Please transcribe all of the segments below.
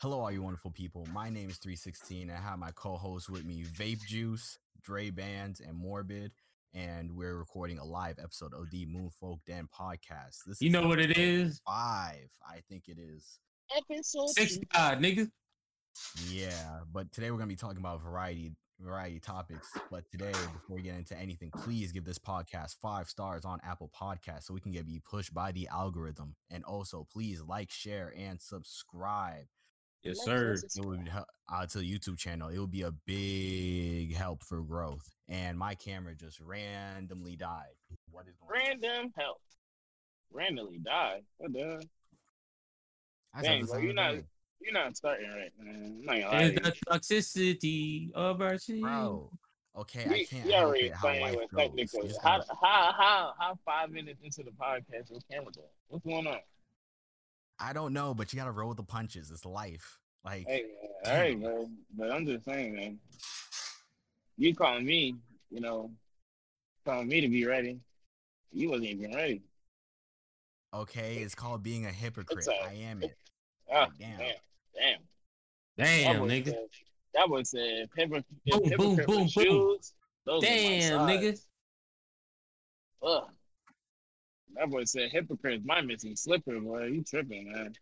Hello, all you wonderful people. My name is 316. And I have my co-host with me, Vape Juice, Dre Bands, and Morbid. And we're recording a live episode of the Moonfolk Den podcast. This You is know what it is? Five, I think it is. Episode Six two. God, nigga. Yeah, but today we're gonna be talking about variety variety topics. But today, before we get into anything, please give this podcast five stars on Apple Podcasts so we can get be pushed by the algorithm. And also, please like, share, and subscribe. Yes, Let's sir. It would help uh, to the YouTube channel. It would be a big help for growth. And my camera just randomly died. What is going on? Random help. Randomly die. What the? I Dang, bro, you're not- day. You're not starting right, man. I'm not gonna lie the toxicity of our city. bro. Okay, you. I You- can't you help already it playing with goes. technical. How, how, how, how five minutes into the podcast, your camera doing? What's going on? I don't know, but you gotta roll with the punches. It's life. Like Hey, all right, bro. But I'm just saying, man. You calling me, you know, calling me to be ready. You wasn't even ready. Okay, it's called being a hypocrite. a- I am it. Oh, Like, damn. damn. Damn. Damn, that nigga. Said, that boy said, hypocr- if Boom, boom, hypocrite boom, boom. shoes, those Damn, size. nigga. Ugh. That boy said hypocrite is my missing slipper, boy. You tripping, man.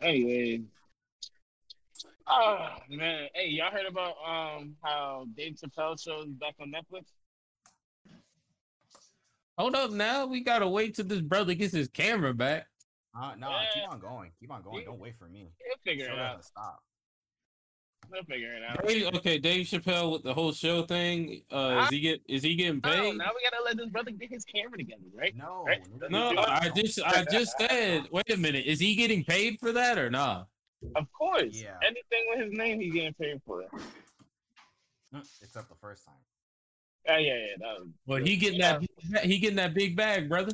Anyway. Oh man. Hey, y'all heard about um how Dave Chappelle show is back on Netflix? Hold up now. We gotta wait till this brother gets his camera back. Uh, no, Yeah. keep on going. Keep on going. Yeah. Don't wait for me. He'll figure Show it out. stop. He'll figure it out. Dave, okay, Dave Chappelle with the whole show thing. Uh, is he get is he getting No, paid? now we gotta let this brother get his camera together, right? No, Right? No, I just I just said. Wait a minute. Is he getting paid for that or not? Of course. Yeah. Anything with his name, he's getting paid for. Mm, Except the first time. Oh yeah, yeah. That was, Well, he getting Yeah. that he getting that big bag, brother.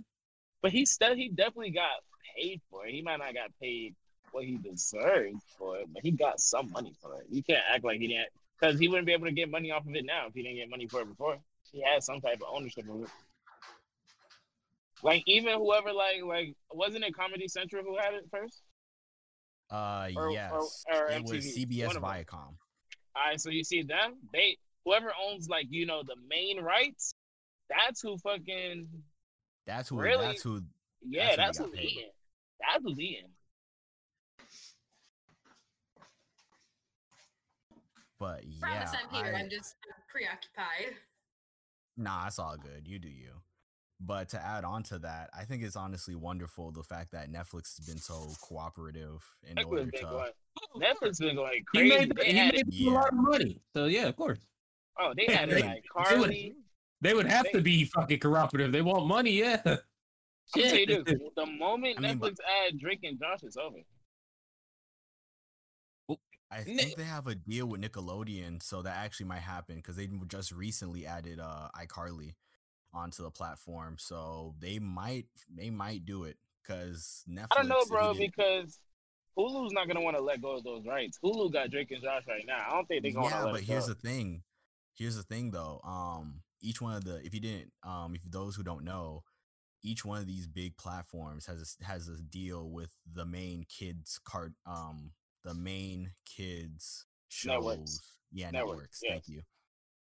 But he still he definitely got paid for it. He might not got paid what he deserved for it, but he got some money for it. You can't act like he didn't because he wouldn't be able to get money off of it now if he didn't get money for it before. He had some type of ownership of it. Like even whoever like like wasn't it Comedy Central who had it first? Uh, Or- or- yes. or it was CBS one of 'em. Viacom. All right, so you see them, they whoever owns like you know the main rights, that's who fucking That's who. Really? That's who. yeah, That's that's, who they who's paid. eating. That's who's eating. But Promise yeah, I'm here. I- I'm just preoccupied. Nah, it's all good. You do you. But to add on to that, I think it's honestly wonderful the fact that Netflix has been so cooperative in Netflix order been to. going, Netflix been going He crazy. made They he had made it, a lot of money. So yeah, of course. oh, they had they- it like they would- They would have They- to be fucking cooperative. They want money, yeah. I'm gonna tell you Shit. this: the moment I mean, Netflix add Drake and Josh, it's over. I think they have a deal with Nickelodeon, so that actually might happen because they just recently added uh iCarly onto the platform, so they might they might do it because Netflix. I don't know, bro, because Hulu's not gonna want to let go of those rights. Hulu got Drake and Josh right now. I don't think they're gonna yeah, let but here's go. the thing. Here's the thing, though. Um, each one of the if you didn't, um, if those who don't know, each one of these big platforms has a, has a deal with the main kids card, um, the main kids shows. Networks. Yeah, Networks, networks. yes. Thank you.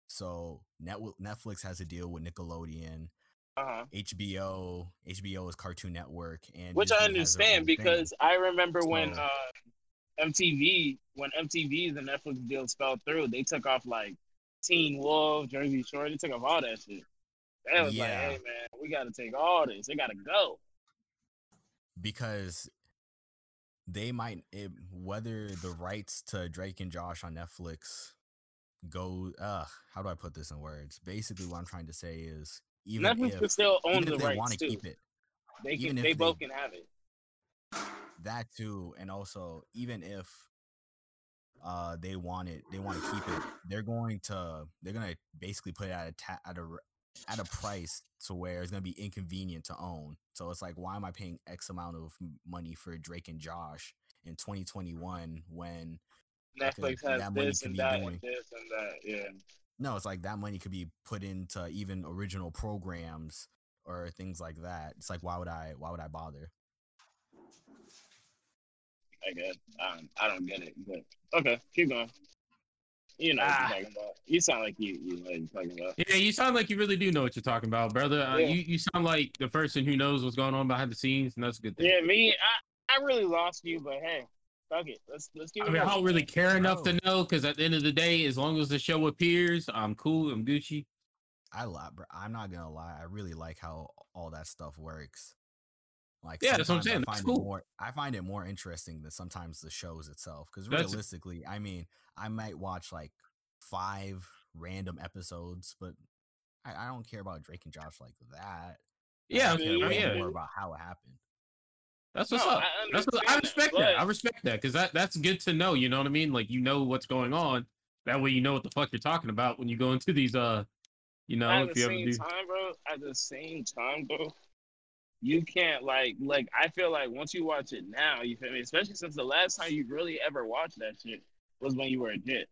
So Net- Netflix has a deal with Nickelodeon, uh-huh. HBO. HBO is Cartoon Network, and Which I Disney own understand thing. because I remember when uh, MTV, when MTV's and Netflix deals fell through, they took off like Teen Wolf, Jersey Shore. They took off all that shit. They was like, "Hey man, we got to take all this. They got to go." because they might it, whether the rights to Drake and Josh on Netflix go uh how do I put this in words? Basically what I'm trying to say is even Netflix if, can still own the they rights want to keep it They can. They they- both can have it. that too and also even if uh they want it they want to keep it they're going to they're going to basically put it at a ta- at a at a price to where it's going to be inconvenient to own so it's like why am i paying x amount of money for drake and josh in 2021 when I feel like Netflix has that this and that doing- and this and that. Yeah. no it's like that money could be put into even original programs or things like that it's like why would i why would i bother I guess. Um, I don't get it, but okay, keep going. You know what Ah. you're talking about. You sound like you you know what you're talking about. Yeah, you sound like you really do know what you're talking about, brother. Uh, Yeah. you you sound like the person who knows what's going on behind the scenes, and that's a good thing. Yeah, me, I, I really lost you, but hey, fuck it. Let's let's keep I it mean, I don't really care enough to know because at the end of the day, as long as the show appears, I'm cool. I'm Gucci. I lie, bro. I'm not gonna lie. I really like how all that stuff works. Like, Yeah, that's what I'm saying, I find cool. it more. I find it more interesting than sometimes the shows itself. Because That's- realistically, I mean, I might watch like five random episodes, but I, I don't care about Drake and Josh like that. Yeah, I I care mean, way yeah. more about how it happened. That's what's No, up. I That's what, I understand that, respect that. I respect that because that that's good to know. You know what I mean? Like you know what's going on. That way you know what the fuck you're talking about when you go into these. Uh, you know, at if the you ever same do. time, bro, at the same time, bro, you can't like like I feel like once you watch it now, you feel me? Especially since the last time you really ever watched that shit was when you were a kid.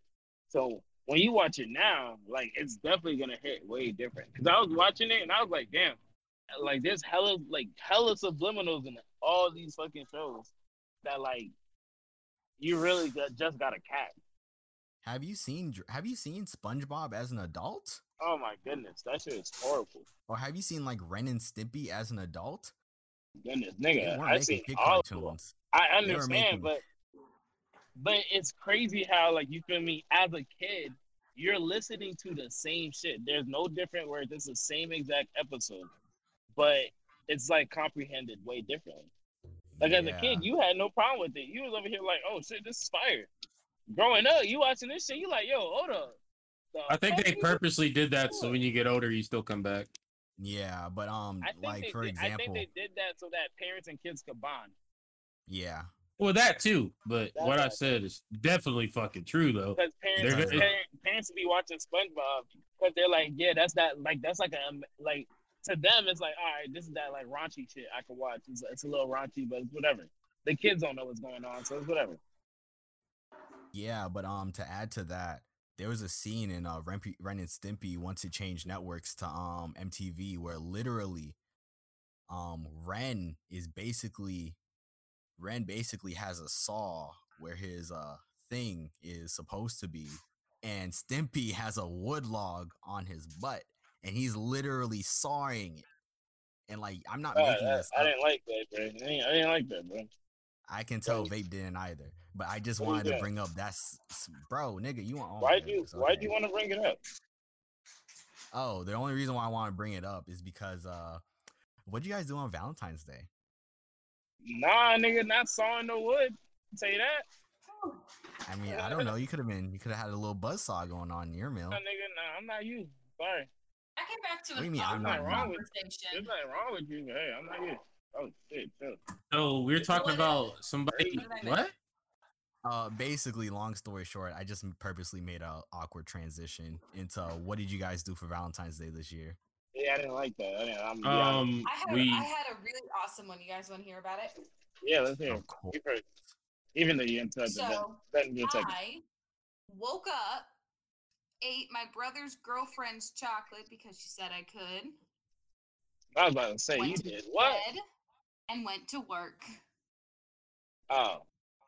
So when you watch it now, like it's definitely gonna hit way different. Cause I was watching it and I was like, damn, like there's hella like hella subliminals in all these fucking shows that like you really just gotta catch. Have you seen Have you seen SpongeBob as an adult, Oh my goodness, that shit is horrible. or have you seen like Ren and Stimpy as an adult? Goodness, nigga, I seen all of them. I understand, making- but but it's crazy how like you feel me as a kid, you're listening to the same shit. There's no different words. It's the same exact episode, but it's like comprehended way differently. Like as a kid, you had no problem with it. You was over here like, oh shit, this is fire. Growing up, you watching this shit, you like, yo, hold up. The I think they purposely did that so when you get older, you still come back. Yeah, but um, like for did, I example, think they did that so that parents and kids could bond. yeah, Well, that too, but That- what I that- said is definitely fucking true though. because parents, They're because good. parent, parents be watching SpongeBob because they're like, yeah, that's that like that's like a like to them it's like, all right, this is that like raunchy shit I can watch. It's, it's a little raunchy, but it's whatever. The kids don't know what's going on, so it's whatever. yeah, but um, to add to that, there was a scene in uh Ren, Ren and Stimpy once it changed networks to um MTV where literally, um, Ren is basically, Ren basically has a saw where his uh thing is supposed to be, and Stimpy has a wood log on his butt, and he's literally sawing it. And like, I'm not making I, this I up. didn't like that, bro. I didn't, I didn't like that, bro. I can tell. Vape didn't either, but I just What wanted to bring up that's bro, nigga. You want? why do you Why'd okay. you want to bring it up? Oh, the only reason why I want to bring it up is because uh, what would you guys do on Valentine's Day? Nah, nigga, not sawing no wood. Tell you that. I mean, I don't know. You could have been, you could have had a little buzz saw going on in your meal. Nah, nigga, nah, I'm not you. Sorry. I came back to What do an you mean, I'm not wrong with- conversation. There's nothing wrong with you. but Hey, I'm not here. Oh shit, chill. So we're talking What? about somebody. What What? Uh, basically, long story short, I just purposely made a awkward transition into what did you guys do for Valentine's Day this year? Yeah, I didn't like that. I didn't, I'm gonna. Um, I had we. I had a really awesome one. You guys want to hear about it? yeah, let's hear. it. Of course. Even though you interrupted, So that didn't get second. I woke up, ate my brother's girlfriend's chocolate because she said I could. I was about to say you to did what? bed, and went to work. Oh,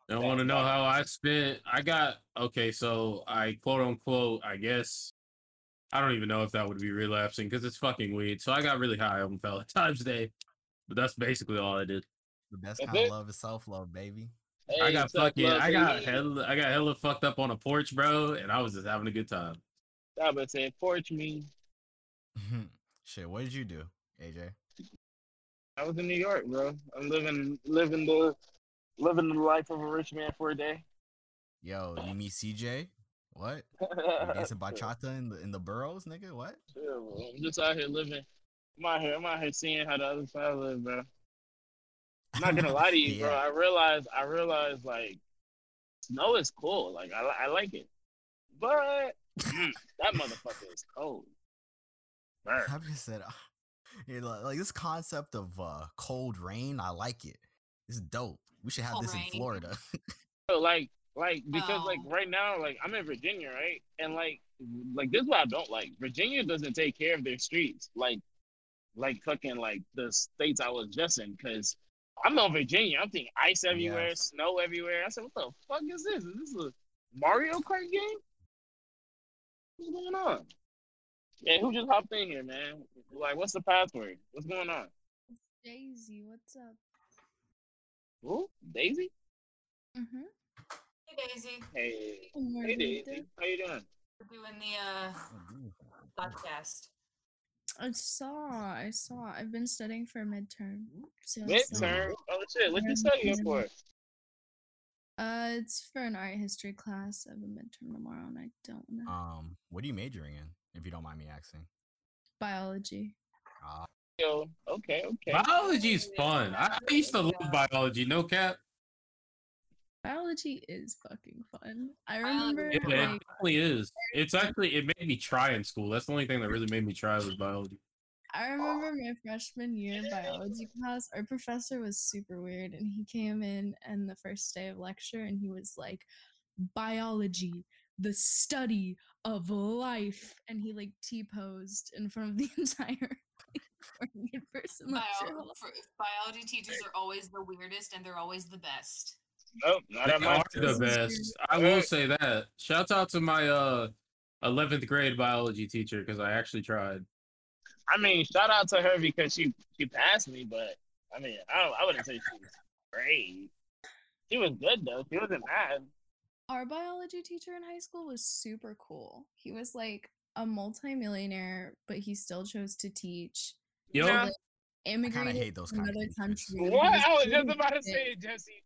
Don't want to know how I spent. I got okay, so I quote unquote, I guess. I don't even know if that would be relapsing because it's fucking weed. So I got really high on Valentine's Day, but that's basically all I did. The best That's kind it? of love is self love, baby. I got fucking, love, I got baby. hella, I got hella fucked up on a porch, bro, and I was just having a good time. I was about to say porch me. Shit, what did you do, AJ? I was in New York, bro. I'm living living the living the life of a rich man for a day. Yo, you meet CJ? What? You dancing bachata in the in the boroughs, nigga? What? Chill, bro. I'm just out here living. I'm out here. I'm out here seeing how the other side live, bro. I'm not gonna lie to you, bro. I realize, I realize, like, snow is cool. Like, I, I like it, but mm, that motherfucker is cold. Burn. I just said, uh, yeah, like, like this concept of uh, cold rain. I like it. It's dope. We should have Cold this rain. in Florida. So, like, like because like Oh. right now, like I'm in Virginia, right? And like, like this is what I don't like. Virginia doesn't take care of their streets, like, like fucking like the states I was just in, because I'm in Virginia. I'm thinking ice everywhere, Yes. snow everywhere. I said, what the fuck is this? Is this a Mario Kart game? What's going on? Yeah, who just hopped in here, man? Like, what's the password? What's going on? It's Daisy, what's up? Who? Daisy? Mm-hmm. Hey Daisy, Hey. Hey, Daisy. How you doing? we're doing the uh podcast. I saw, I saw. I've been studying for a midterm. So it's like- Midterm? Oh, shit. What you studying for? Uh, it's for an art history class. I have a midterm tomorrow, and I don't know Um, what are you majoring in, if you don't mind me asking? biology. Uh, Yo, okay, okay. is fun. I, I used to love biology. No cap. Biology is fucking fun. I um, remember It, it definitely is. It's actually it made me try in school. That's the only thing that really made me try was biology. I remember my freshman year biology class. Our professor was super weird, and he came in and the first day of lecture, and he was like, "Biology, the study of life," and he like t posed in front of the entire like, person. Bio- for, biology teachers are always the weirdest and they're always the best. Nope, not They at my are the best. I will say that. Shout out to my uh 11th grade biology teacher because I actually tried. I mean, shout out to her because she she passed me, but I mean, I I wouldn't say she was great. She was good though. She wasn't bad. Our biology teacher in high school was super cool. He was like a multimillionaire, but he still chose to teach. Yo, Yeah. Like, immigrated hate those from kind of another teachers. country. What? I was just about to say Jesse.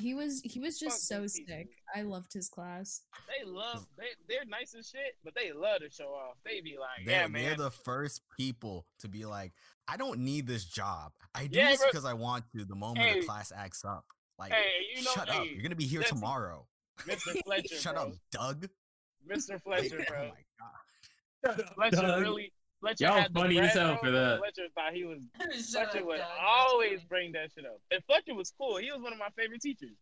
He was he was Fuck just so those teachers. sick. I loved his class. They love they they're nice as shit, but they love to show off. They be like, they're, yeah, they're the first people to be like, I don't need this job. I do Yeah, this bro. because I want to. The moment Hey. the class acts up, like, Hey, you know, shut up. You're gonna be here Jesse, tomorrow. Mr. Fletcher, Shut bro. up, Doug. Mr. Fletcher, oh bro. Doug. my god. Fletcher really. Fletcher Y'all had funny as bread, hell for that. Fletcher thought he was. Fletcher up, would Doug, always funny. bring that shit up. And Fletcher was cool. He was one of my favorite teachers.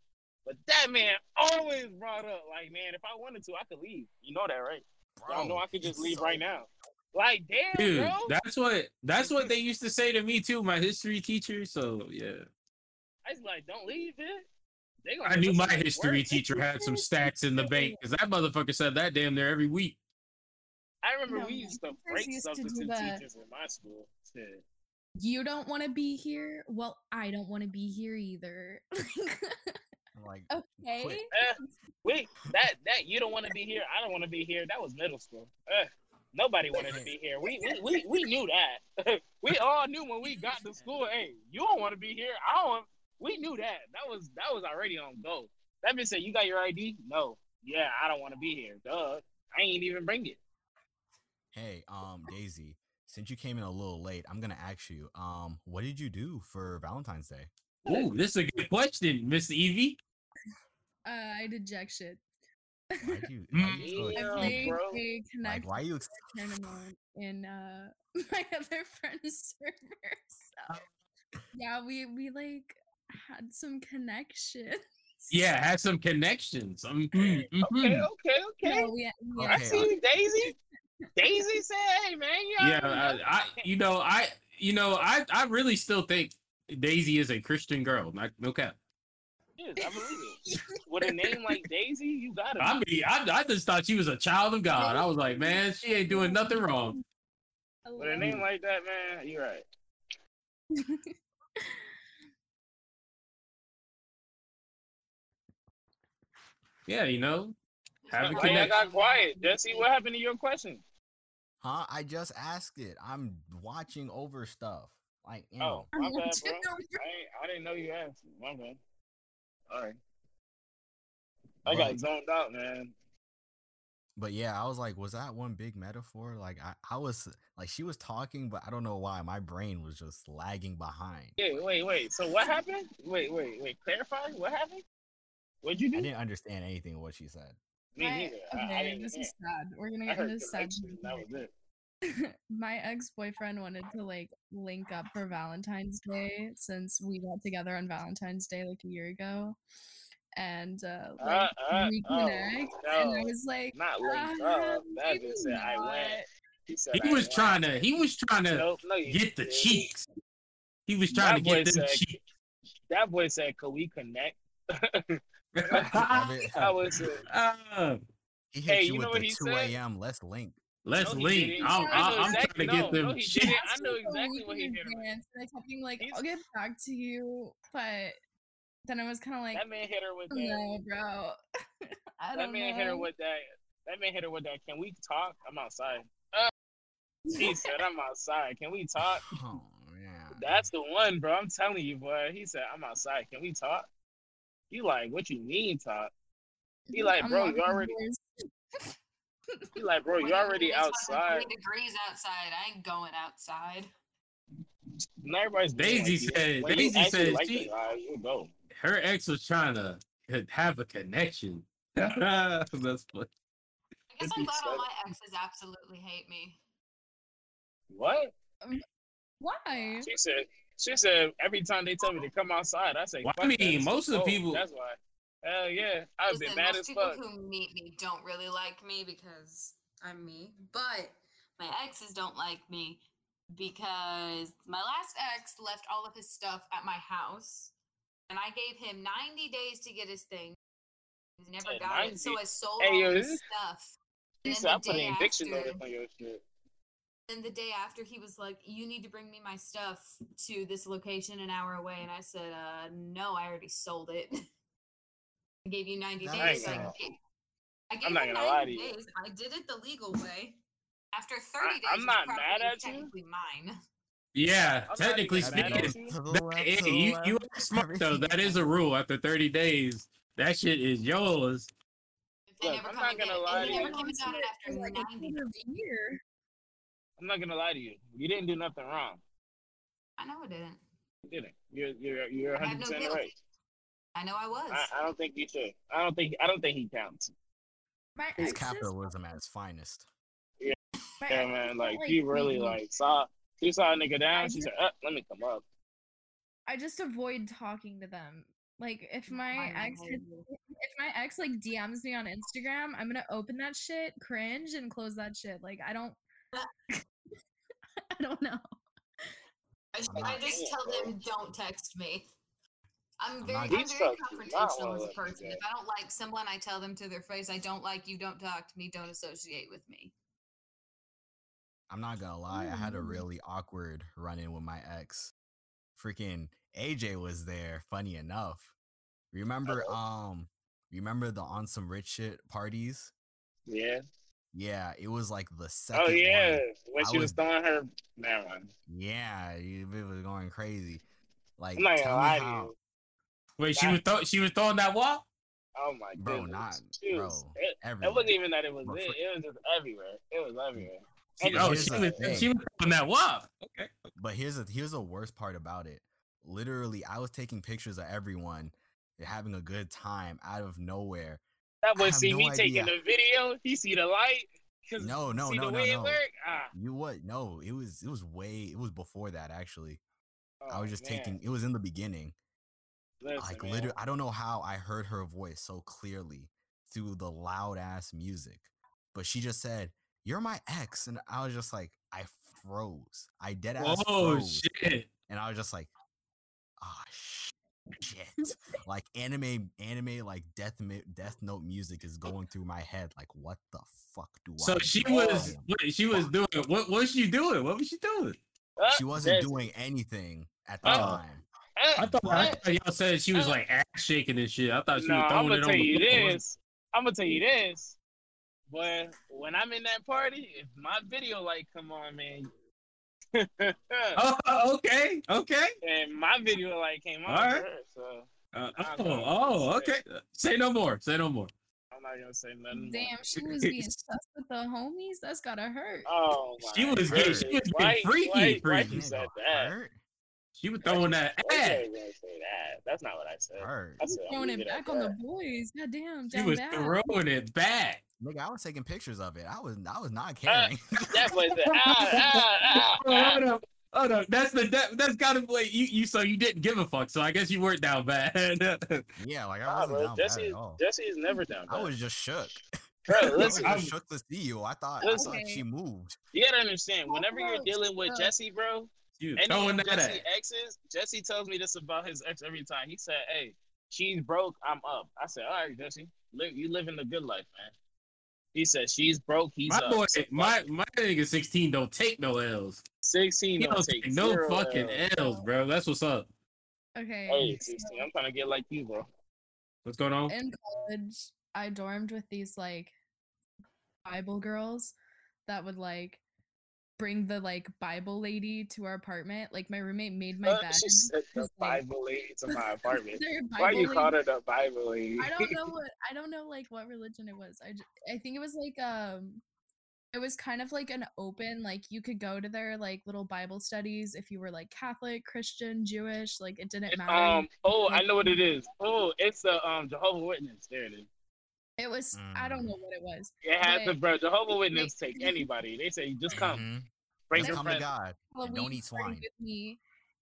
But that man always brought up, like, man, if I wanted to, I could leave. You know that, right? Y'all know I could just leave so- right now. Like, damn, Dude, bro. that's what that's what they used to say to me too, my history teacher. So yeah. I was like, don't leave it. They I knew my to work. history teacher had some stacks in the bank because that motherfucker said that damn there every week. I remember No, we used to break used to do substitute teachers in my school. Shit. You don't want to be here? Well, I don't want to be here either. Like, okay. Quit. Eh, we that that you don't want to be here. I don't want to be here. That was middle school. Eh, nobody wanted to be here. We we, we, we knew that. we all knew when we got to school. Hey, you don't want to be here. I don't. We knew that. That was that was already on go. That bitch said, "You got your ID?" No. Yeah, I don't want to be here. Duh. I ain't even bring it. Hey, um, Daisy, since you came in a little late, I'm gonna ask you, um, what did you do for Valentine's Day? Oh, this is a good question, Miss Evie. Uh, I did jack shit. Why'd you? Mm. why'd you I Yeah, go- played bro. a like, connect why you? tournament in uh my other friend's server. So yeah, we we like had some connections. Yeah, had some connections. Um, mm, mhm. Okay, okay, okay. No, we, we I see you, Daisy. Daisy said, "Hey, man, you Yeah, I. I, you know, I, you know, I, I really still think Daisy is a Christian girl. Not, no cap. Yes, I believe it. With a name like Daisy, you gotta. I mean, I, I just thought she was a child of God. I was like, man, she ain't doing nothing wrong. I With a name like that, man, you're right. Yeah, you know, have a connection. got quiet, Jesse? What happened to your question? Huh? I just asked it. I'm watching over stuff. Like, oh, mm. you Oh, know, my I'm bad, bro. I, I didn't know you asked. My bad. All right. I got zoned out, man. But yeah, I was like, was that one big metaphor? Like, I, I was like, she was talking, but I don't know why my brain was just lagging behind. Yeah, wait, wait. So what happened? Wait, wait, wait. Clarify. What happened? What'd you do? I didn't understand anything of what she said. Me My- neither. I, I okay, this is sad. We're gonna get heard into sad. That was it. my ex-boyfriend wanted to like link up for Valentine's Day since we got together on Valentine's Day like a year ago, and uh, Uh, like uh, oh, reconnect. and I was like, Not linked uh, up. That maybe bitch said I went. He said He I was went. trying to, he was trying to Nope, no, get the didn't. cheeks. He was trying to That boy get them said- cheeks. that boy said, "Could we connect?" Have it- uh, He hit Hey, you you know with what the he 2 said? a.m. Let's link. let's No, link. I'm, I know I'm, I'm exactly- trying to no, get them. no, shit. I know me for a exactly what he in hit her with. advance, And I kept being like, He's- I'll get back to you, but then I was kind of like, That man hit her with "Oh, that. no, bro. I That don't man hit her with that. That man hit her with that. Can we talk? I'm outside. Uh, he said, "I'm outside. Can we talk?" Oh yeah. That's the one, bro. I'm telling you, boy. He said, "I'm outside. Can we talk?" You like, what you mean Top? He like, bro, you already. doors. He like, bro, you already it's outside. Degrees outside. I ain't going outside. And everybody's Daisy like said- When Daisy you said like she- the you go. Her ex was trying to have a connection. That's funny. I guess I'm glad all my exes absolutely hate me. What? Um, why? She said. She said every time they tell me to come outside, I say. Well, I mean, most of the people- That's why. Hell yeah, I've been Listen, mad most as people who meet me don't really like me because I'm me. But my exes don't like me because my last ex left all of his stuff at my house, and I gave him 90 days to get his thing. He never Said got it, so I sold Hey, all yo, his stuff. He And said, then "I'm the day putting eviction notice after- on your shit." Then the day after he was like you need to bring me my stuff to this location an hour away and i said uh no i already sold it i gave you 90 I days I gonna- gave, I gave I'm not gonna lie 90 to you. days i did it the legal way after 30 I- days I'm not mad was at you. mine Yeah, I'm technically even mad at speaking, you. That- hey, you you are smart though. That is a rule. After 30 days, that shit is yours. Look, I'm not gonna lie to you. never came and got it after like a 90 quarter of a year. I'm not gonna lie to you. You didn't do nothing wrong. i know i didn't You didn't. You're you're you're 100 no percent right. i know i was I, I don't think you should. I don't think I don't think he counts. My It's exes, capitalism at its finest. my Yeah, man. don't Like he really me. like saw she saw a nigga down. I She just- said, uh, "Let me come up." I just avoid talking to them. Like if my I ex know hits, you. if my ex like DMs me on Instagram, I'm gonna open that shit, cringe, and close that shit. Like I don't I don't know. I, I'm I not- just tell them don't text me. I'm I'm very, I'm very folks do not confrontational as a person. If I don't like someone, I tell them to their face, "I don't like you. Don't talk to me. Don't associate with me." I'm not gonna lie, I had a Mm. really awkward run in with my ex. Freaking AJ was there, funny enough. Remember um remember the on some rich shit parties? Yeah. Yeah, it was like the oh, second Oh yeah. one. When she was, was- throwing her. Never mind. Yeah, it it was going crazy. Like I'm not tell gonna me lie to how you. Wait, she was throw, she was throwing that wall. Oh my god, Bro, goodness. not- She was- bro, It, it everywhere. wasn't even that it was But it. It was just everywhere. It was everywhere. She, oh, she was thing. she was throwing that wall. Okay. But here's the here's the worst part about it. Literally, I was taking pictures of everyone having a good time out of nowhere. That I boy see no me taking the video. He see the light. No, no, no, no, no. Ah, You what? No, it was it was way it was before that actually. I oh, was just man. taking it was in the beginning. Listen, like man. literally I don't know how I heard her voice so clearly through the loud ass music. But she just said, "You're my ex." And I was just like I froze. I dead ass Oh shit! And I was just like, "Ah shit." Like anime anime like death death note music is going through my head like what the fuck do So I So she do? was Damn. wait, she was doing what? What was she doing? What was she doing? She wasn't Jesse. doing anything at the Oh. time. Ah, I thought, I thought y'all said she was Uh, like ass shaking and shit. I thought she no, was I'm gonna it tell on the you floor. this. I'm gonna tell you this. But when I'm in that party, if my video light come on, man, Oh, okay, okay. and my video like came on, Alright. her, so Uh, oh, oh, okay. Say no more. Say no more. I'm not gonna say nothing. more. Damn, she was being sus with the homies. That's gotta hurt. Oh, She my was getting- she goodness. was Why- getting freaky, Why, why freaky. you said that? hurt, She was throwing that Why ass. gonna say that? That's not what I said. hurt. I said I'm Throwing it back on the boys. God damn, She was bad. throwing it back. Nigga, I was taking pictures of it. I was I was not Uh, caring. That boy said, ah, ah, ah, Oh, hold up. That's the that, that's gotta be you you so you didn't give a fuck. So I guess you weren't down bad. yeah, like I wasn't bro. down bad Jesse, at all. Jesse is never down bad. I was just shook. Bro, I was listen, just I'm- shook to see you. I thought, Listen. I thought she moved. you gotta understand. Whenever you're dealing with. Jesse, bro, You Any throwing of that Jesse at. exes, Jesse tells me this about his ex every time. He said, "Hey, she's broke, I'm up." I said, "All right, Jesse, live, you living the good life, man." He said, "She's broke, he's My up." boy, So my my nigga 16 don't take no L's. sixteen He don't don't take take no zero fucking L's. L's, bro. That's what's up. Okay. Hey, so sixteen, I'm trying to get like you, bro. What's going on? in college, I dormed with these like Bible girls that would like bring the like Bible lady to our apartment. Like my roommate made my Uh, bed. she said the like, Bible lady to my apartment. Why you called her the Bible lady? I don't know what I don't know like what religion it was. I, ju- I think it was like um it was kind of like an open like you could go to their like little Bible studies if you were like Catholic, Christian, Jewish, like it didn't matter. um. Oh, I know what it is. Oh, it's the um Jehovah Witness. There it is. It was I don't Mm. know what it was. It has the But bro. Jehovah Witness they- take anybody. They say just come, Mhm. bring Just your come to friends. God and don't eat swine. with me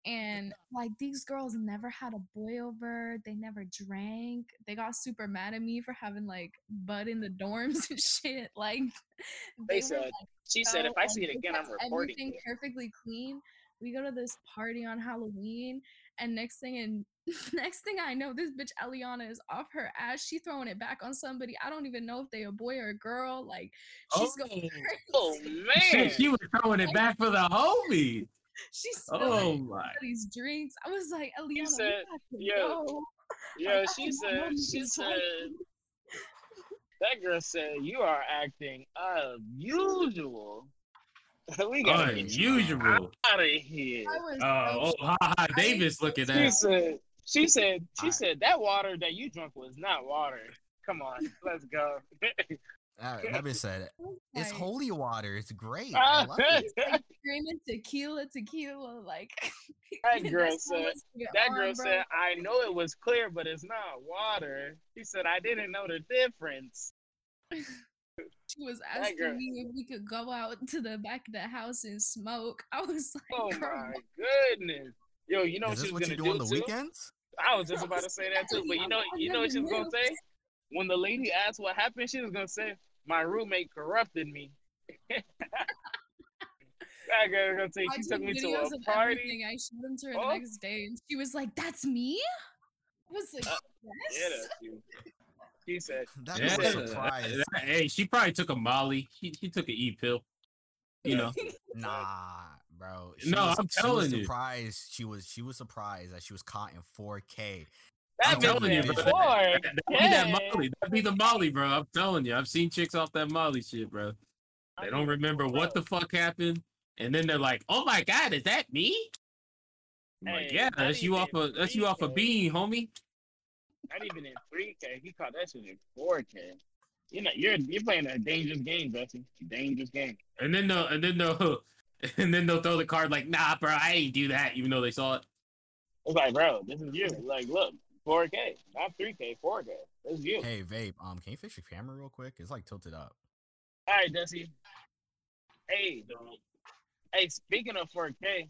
and like these girls never had a boy over they never drank they got super mad at me for having like bud in the dorms and shit like They were, said, like, She said, if I see it again, I'm reporting. everything you. perfectly clean we go to this party on halloween and next thing and next thing i know this bitch eliana is off her ass she throwing it back on somebody i don't even know if they a boy or a girl like she's going Oh, oh crazy. man. Shit, she was throwing it back for the homie. she's Oh spilling my. these drinks. I was like, Eliana, said, we got to yo, go. Yo, Like, she said, she said, one. that girl said, you are acting unusual. we gotta get you Unusual. out of here. Was Oh, so oh, ha, ha, Davis looking She at. said, she said, she I- said, that water that you drunk was not water. Come on, let's go. Uh, that being said, it's holy water. It's great. I love it. like, screaming tequila, tequila, like That girl said- much we get That on, girl bro. said, I know it was clear, but it's not water. He said, I didn't know the difference. She was asking girl- me if we could go out to the back of the house and smoke. I was like, Oh girl, my goodness. Yo, you know what Is she was what you gonna do do on the too? weekends? I was just about to say that too, but you know, you know what she was gonna say? When the lady asked what happened, she was gonna say, "My roommate corrupted me." that girl was gonna say I she took took me to a party. I showed them to her Oh. the next day, and she was like, "That's me." I was like, Uh, "Yes." Yeah, that's you. She said, That Yeah, was a surprise. that- hey, she probably took a Molly. She, she took an E pill. You know. Nah, bro. No, was- I'm she telling was you. Surprised. She was. She was surprised that she was caught in 4K. "That I'm telling you, said bro. four. That, that be that Molly. That be the Molly, bro. I'm telling you. I've seen chicks off that Molly shit, bro. They don't remember what the fuck happened, and then they're like, "Oh my god, is that me?" I'm like, yeah, that's you off a that's you off a 3K. bean, homie. Not even in three K. He caught that shit in four K. You know, you're you're playing a dangerous game, Jesse. Dangerous game. And then they'll and then they'll and then they'll throw the card like, "Nah, bro, I ain't do that," even though they saw it. It's like, bro, this is you. Like, look, four K, not three K, four K. This is you. Hey, vape. Um, can you fix your camera real quick? It's like tilted up. All right, Jesse. Hey, hey. Speaking of 4K,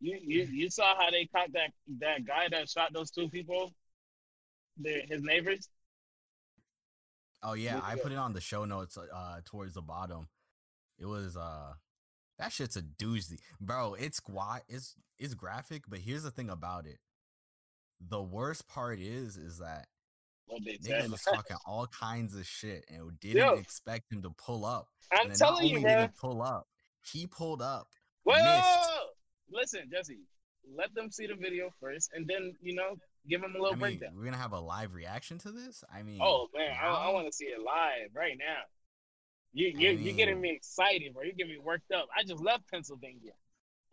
you you you saw how they caught that that guy that shot those two people, his neighbors. Oh yeah, I put it on the show notes uh towards the bottom. It was uh that shit's a doozy. Bro, it's gua it's it's graphic, but here's the thing about it. The worst part is is that niggas was talking all kinds of shit and didn't Yo. expect him to pull up. I'm and then not telling you, only bro. did he pull up, he pulled up. Missed. Listen, Jesse. Let them see the video first, and then you know, give them a little I mean, breakdown. we're gonna have a live reaction to this. I mean, Oh man, I, I want to see it live right now. You you you're getting me excited, bro? You're getting me worked up. I just left Pennsylvania.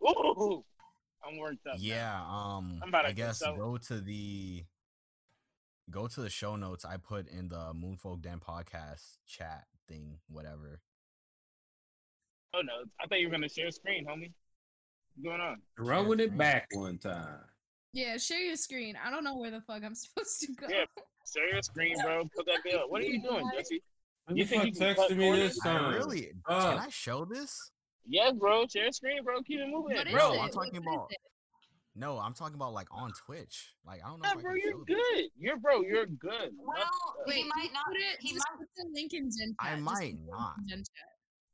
Ooh, I'm worked up. now. Yeah, um I'm about to I guess consult. go to the go to the show notes I put in the Moonfolk Den podcast chat thing, whatever. Oh no, I thought you were gonna share screen, homie. What's going on? Throwing it back one time. Yeah, share your screen. I don't know where the fuck I'm supposed to go. Yeah. Share your screen, bro. Put that bill. What are you doing, Jesse? You think you can cut texted me this time? really Uh, can I show this? Yes, bro. Share your screen, bro. Keep it moving, What is bro. No, it? I'm talking What is about it? no, I'm talking about like on Twitch. Like I don't know Yeah, if I bro, can you're show this. good. You're bro. You're good. Well, What- he Wait, might not. It, He might. put the link in Gen I chat. just might put not. Gen chat.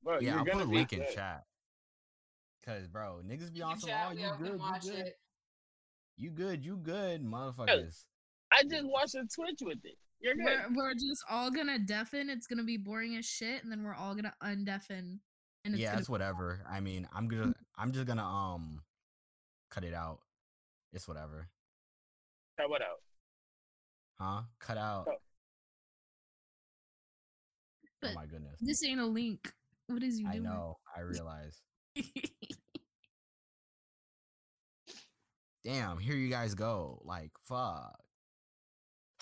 bro, Yeah, I'll put gonna a be link in chat. Cause bro, niggas be on some chat, oh you all good, watch you good, it. You good, you good, motherfuckers. I just watched a Twitch with it. You're good. We're, we're just all gonna deafen. It's gonna be boring as shit, and then we're all gonna undeafen. And it's Yeah, it's whatever. I mean, I'm gonna I'm just gonna um cut it out. It's whatever. Cut what out? Huh? Cut out. Oh. Oh my goodness. this ain't a link. What is you I doing? know. I realize. Damn, here you guys go. Like, fuck.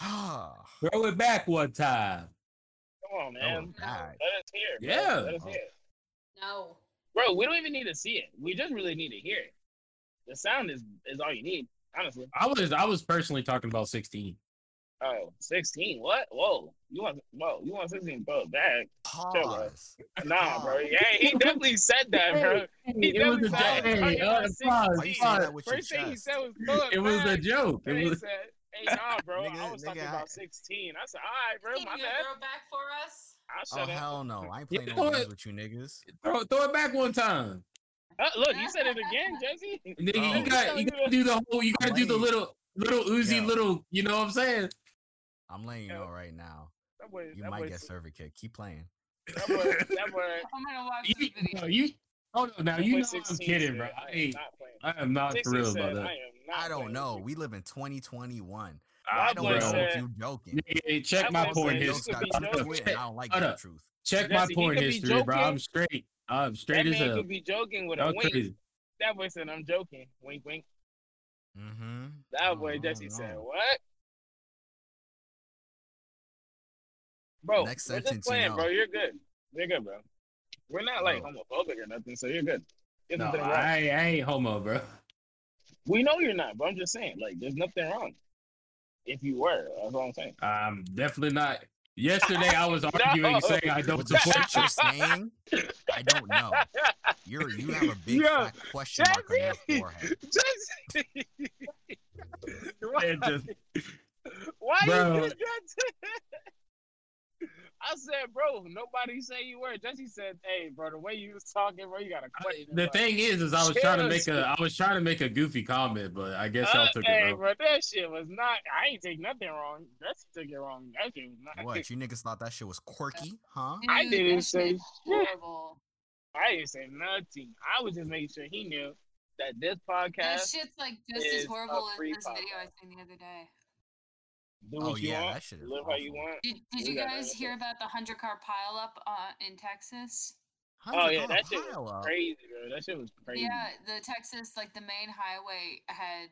Ah, Throw it back one time. Come on, Throw it man. back. Let us hear. Bro. Yeah. Let us Oh. hear. No. Bro, we don't even need to see it. We just really need to hear it. The sound is is all you need, honestly. I was I was personally talking about 16. Oh, 16. What? Whoa. You want whoa, you want 16 throw it back. bro. Pause. Nah, bro. Yeah, he definitely said that, bro. He it was a said I hey, uh, pause, 16. Why you say pause. that with your First thing he said was throw it It was a joke. Then It he was said, hey, nah, bro. I Nigga- was talking nigga, I- about 16. I said, all right, bro, Can my you bad. throw it back for us? I Oh up. hell no! I ain't playing no games with you niggas. throw, throw it back one time. Uh, look, you said it again, Jesse. Nigga, Oh. you got you gotta do the whole you gotta do the little little Uzi Yo. little you know what I'm saying? I'm letting you know right now. That boy, You that might boy, get server kick. Keep playing. that boy, that boy, I'm gonna watch You, this video. no, you oh no now you boy know I'm kidding, bro. said, I, I am ain't- not playing. I am not for real said, about that. I I don't know. We live in 2021. Ah, I don't know said- if you're joking. Nigga, check That my boy porn said you Jokes history. be joking. to it, and I don't like Hold that up. truth. Check my Jesse, porn history, bro. I'm straight. I'm straight That as man hell. could be joking with a wink. crazy. That boy said, I'm joking. Wink, wink. Mm-hmm. That boy Jesse no. said, what? Bro, Next we're sentence, just you playing, know. bro. You're good. You're good, bro. We're not like Bro. homophobic or nothing, so you're good. There's No. I, ain't- I ain't homo, bro. We know you're not, but I'm just saying, like, there's nothing wrong. If you were, that's what I'm saying. I'm definitely not. Yesterday I was No. arguing saying I don't What support shit you're saying, I don't know. You're you have a big Yo, question mark on your Jesse! forehead. Jesse! why, Man, just- why Bro. you did that? I said, bro, nobody say you were. Jesse said, hey, bro, the way you was talking, bro, you got a I- question. the mark. thing is, is I was trying to make a, I was trying to make a goofy comment, but I guess y'all Uh, took hey, it, bro. bro, that shit was not. I ain't take nothing wrong. Jesse took it wrong. That shit was not. What you niggas thought that shit was quirky, huh? I didn't say shit. horrible. I didn't say nothing. I was just making sure he knew that this podcast. That shit's like just is as horrible as free this video I seen the other day. Do what Oh, you yeah, want, that shit is live how you awful. want. Did, did We you guys nothing. hear about the hundred car pileup uh, in Texas? Oh yeah, gonna that shit was up? crazy, bro. That shit was crazy. Yeah, the Texas, like the main highway, had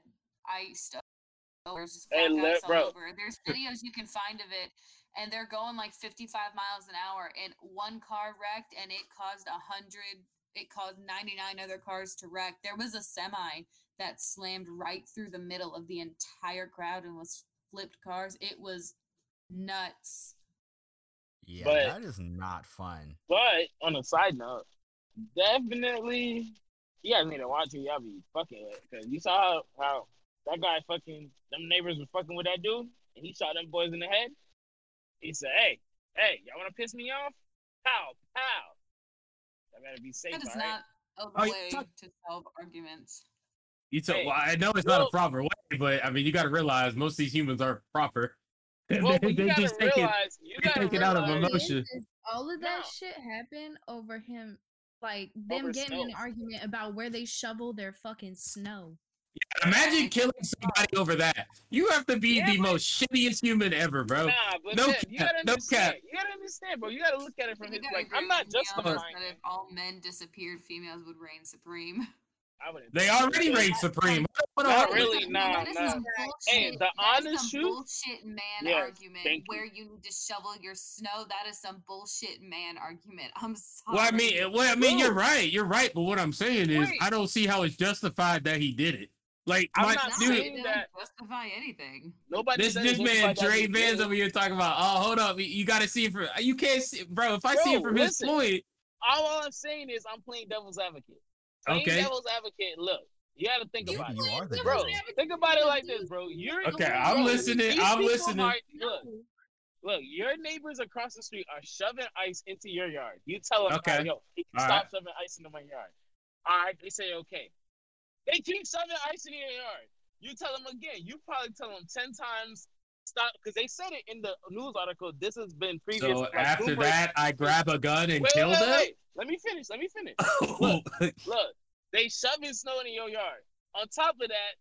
ice. Oh, there's just Hey, let- all bro. over. There's videos you can find of it, and they're going like 55 miles an hour, and one car wrecked, and it caused a hundred. It caused 99 other cars to wreck. There was a semi that slammed right through the middle of the entire crowd and was flipped cars. It was nuts. Yeah, But- that is not fun. But on a side note, definitely, you guys need to watch who y'all be fucking with, cause you saw how that guy fucking them neighbors were fucking with that dude, and he shot them boys in the head. He said, "Hey, hey, y'all want to piss me off? Pow, pow." I gotta be safe, That is all right? not a Oh, way talk- to solve arguments. You took, Hey, well, I know it's not a proper way, but I mean, you got to realize most of these humans are proper. Well, they but you they gotta just take it. realize, you they gotta take it out of emotion. Is- is all of that No. shit happened over him, like them Over getting in an argument about where they shovel their fucking snow. Imagine killing somebody over that. You have to be Yeah, the but- most shittiest human ever, bro. Nah, but No Jeff, you cap, gotta no understand. cap. You gotta understand, bro. You gotta look at it from You his gotta like. I'm not with me on this, justifying. that if all men disappeared, females would reign supreme. I wouldn't They already reign supreme. What the Not hell? really, nah, nah. some bullshit. Hey, the honest some truth- bullshit man Yes, argument thank you. where you need to shovel your snow. That is some bullshit man argument. I'm sorry. Well, I mean, well, I mean, you're right. You're right. But what I'm saying is, Wait. I don't see how it's justified that he did it. Like, I'm my not It's dude, saying that- doesn't justify anything. Nobody. this this man justify that Dre he Vans over here talking about. Oh, hold up, you got to see it from. You can't see, bro. If I see it Bro, from his listen. point, All I'm saying is I'm playing devil's advocate. Playing Okay. devil's advocate. Look, you got to think You- about it, are the bro. Think about it like this, bro. You're okay, bro, I'm listening. these I'm listening. are- look, look. Your neighbors across the street are shoving ice into your yard. You tell them, Okay. yo, stop right. shoving ice into my yard. All right, they say okay. They keep shoving ice into your yard. You tell them again. You probably tell them ten times stop because they said it in the news article. This has been previous. So like, after numerous- that, I grab a gun and Wait, kill wait, them. wait. Let me finish. Let me finish. Look, look, they shoving snow in your yard. On top of that,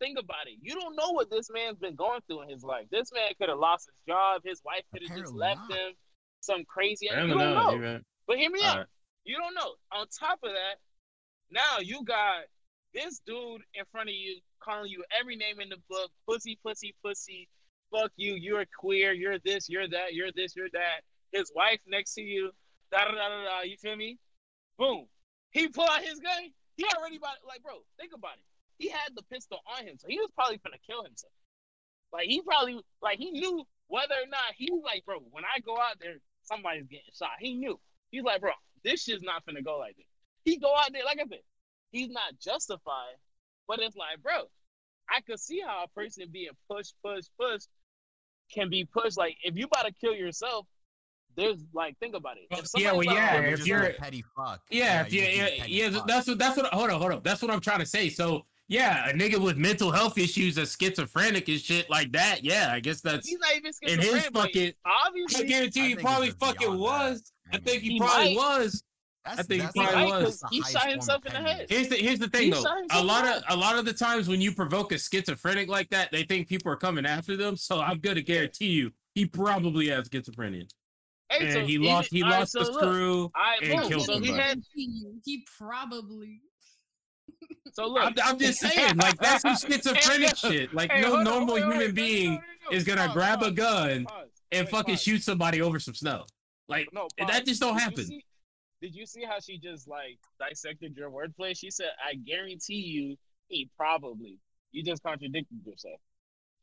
think about it. You don't know what this man's been going through in his life. This man could have lost his job. His wife could have just left not. him. Some crazy. I You don't don't know. know. even. But hear me out. Alright. You don't know. On top of that, now you got this dude in front of you calling you every name in the book pussy, pussy, pussy. Fuck you. You're queer. You're this. You're that. You're this. You're that. His wife next to you. Da da da da. You feel me? Boom. He pull out his gun. He already about like, bro. Think about it. He had the pistol on him, so he was probably gonna kill himself. Like he probably like he knew whether or not he was like, bro. When I go out there, somebody's getting shot. He knew. He's like, bro, this shit's not gonna go like this. He go out there, like I said, he's not justified, but it's like, bro, I could see how a person being pushed, pushed, pushed can be pushed. Like, if you about to kill yourself, there's like, think about it. If yeah, well, yeah, You're if you're- a petty fuck. Yeah, if you, you're yeah, yeah, that's what that's what. Hold on, hold on. That's what I'm trying to say. So yeah, a nigga with mental health issues, a schizophrenic and shit like that. Yeah, I guess that's he's not even schizophrenic. in his schizophrenic, but fucking. I guarantee I you probably fucking was. I I think he, He probably might. was. That's, I think he probably the- was. He shot himself in the head. Here's the here's the thing He though. A lot in of a lot of the times when you provoke a schizophrenic like that, they think people are coming after them. So I'm gonna guarantee you, he probably has schizophrenia, Hey, and so he even- lost he lost so the look, screw. All right, and boom. killed So he somebody. had. He probably. So look, I'm, I'm just saying, like that's some schizophrenic shit. Like hey, no hold on, normal wait, wait, human no, no, being is gonna Pause, grab a gun pause. and Wait, fucking pause. shoot somebody over some snow. Like No, that just don't Did you happen. see- Did you see how she just like dissected your wordplay? She said, "I guarantee you, he probably." You just contradicted yourself.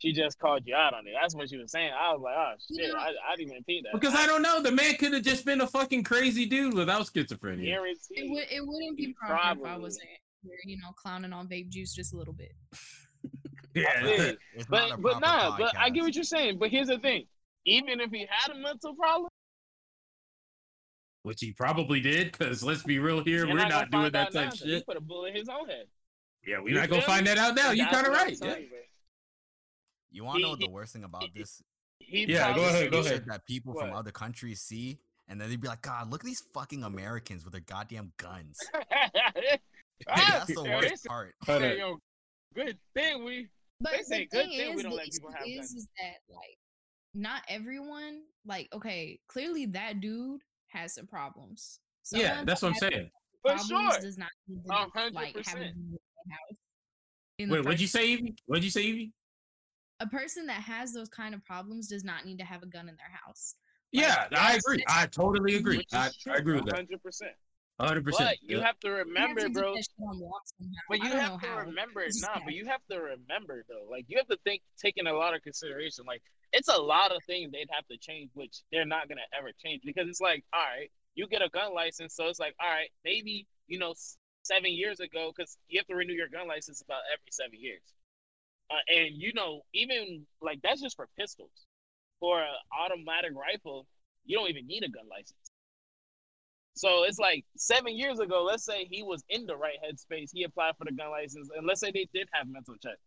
She just called you out on it. That's what she was saying. I was like, "Oh shit!" Yeah. I, I didn't even repeat that. Because I don't know, the man could have just been a fucking crazy dude without schizophrenia. guarantee. It would. It wouldn't be He proper if I wasn't, here, you know, clowning on vape juice just a little bit. Yeah, Yeah. It's not But but proper nah, but I get what you're saying. But here's the thing: even if he had a mental problem, which he probably did. Because let's be real here, we're not doing that type now shit. He put a bullet in his own head. Yeah, we're You not gonna feel find that out now. You're kind of what I'm right. Yeah. telling you, bro. Want to know what the worst thing about this? He Yeah, go probably- ahead, go This ahead. shit That people from What? other countries see, and then they'd be like, "God, look at these fucking Americans with their goddamn guns." Ah, That's the worst they part. Hold say, on. yo, good thing we. But They say the good thing thing we is, don't let people have is, guns. is that like not everyone like okay, clearly that dude has some problems. Yeah, that's what I'm saying. For problems sure. does not need A to like have a percent. gun in their house. Wait, what'd you say, Evie? What'd you say, Evie? A person that has those kind of problems does not need to have a gun in their house. Like, Yeah, I agree. I totally agree. I, I agree with that. 100%. 100. But percent you have to remember, have to bro. get that shit on lock somehow. But you don't have to remember, It's just nah. But you have to remember though, like you have to think, taking a lot of consideration. Like it's a lot of things they'd have to change, which they're not gonna ever change because it's like, all right, you get a gun license, so it's like, all right, maybe you know, seven years ago, because you have to renew your gun license about every seven years. Uh, and you know, even like that's just for pistols. For an automatic rifle, you don't even need a gun license. So it's like seven years ago, let's say he was in the right headspace, he applied for the gun license, and let's say they did have mental check.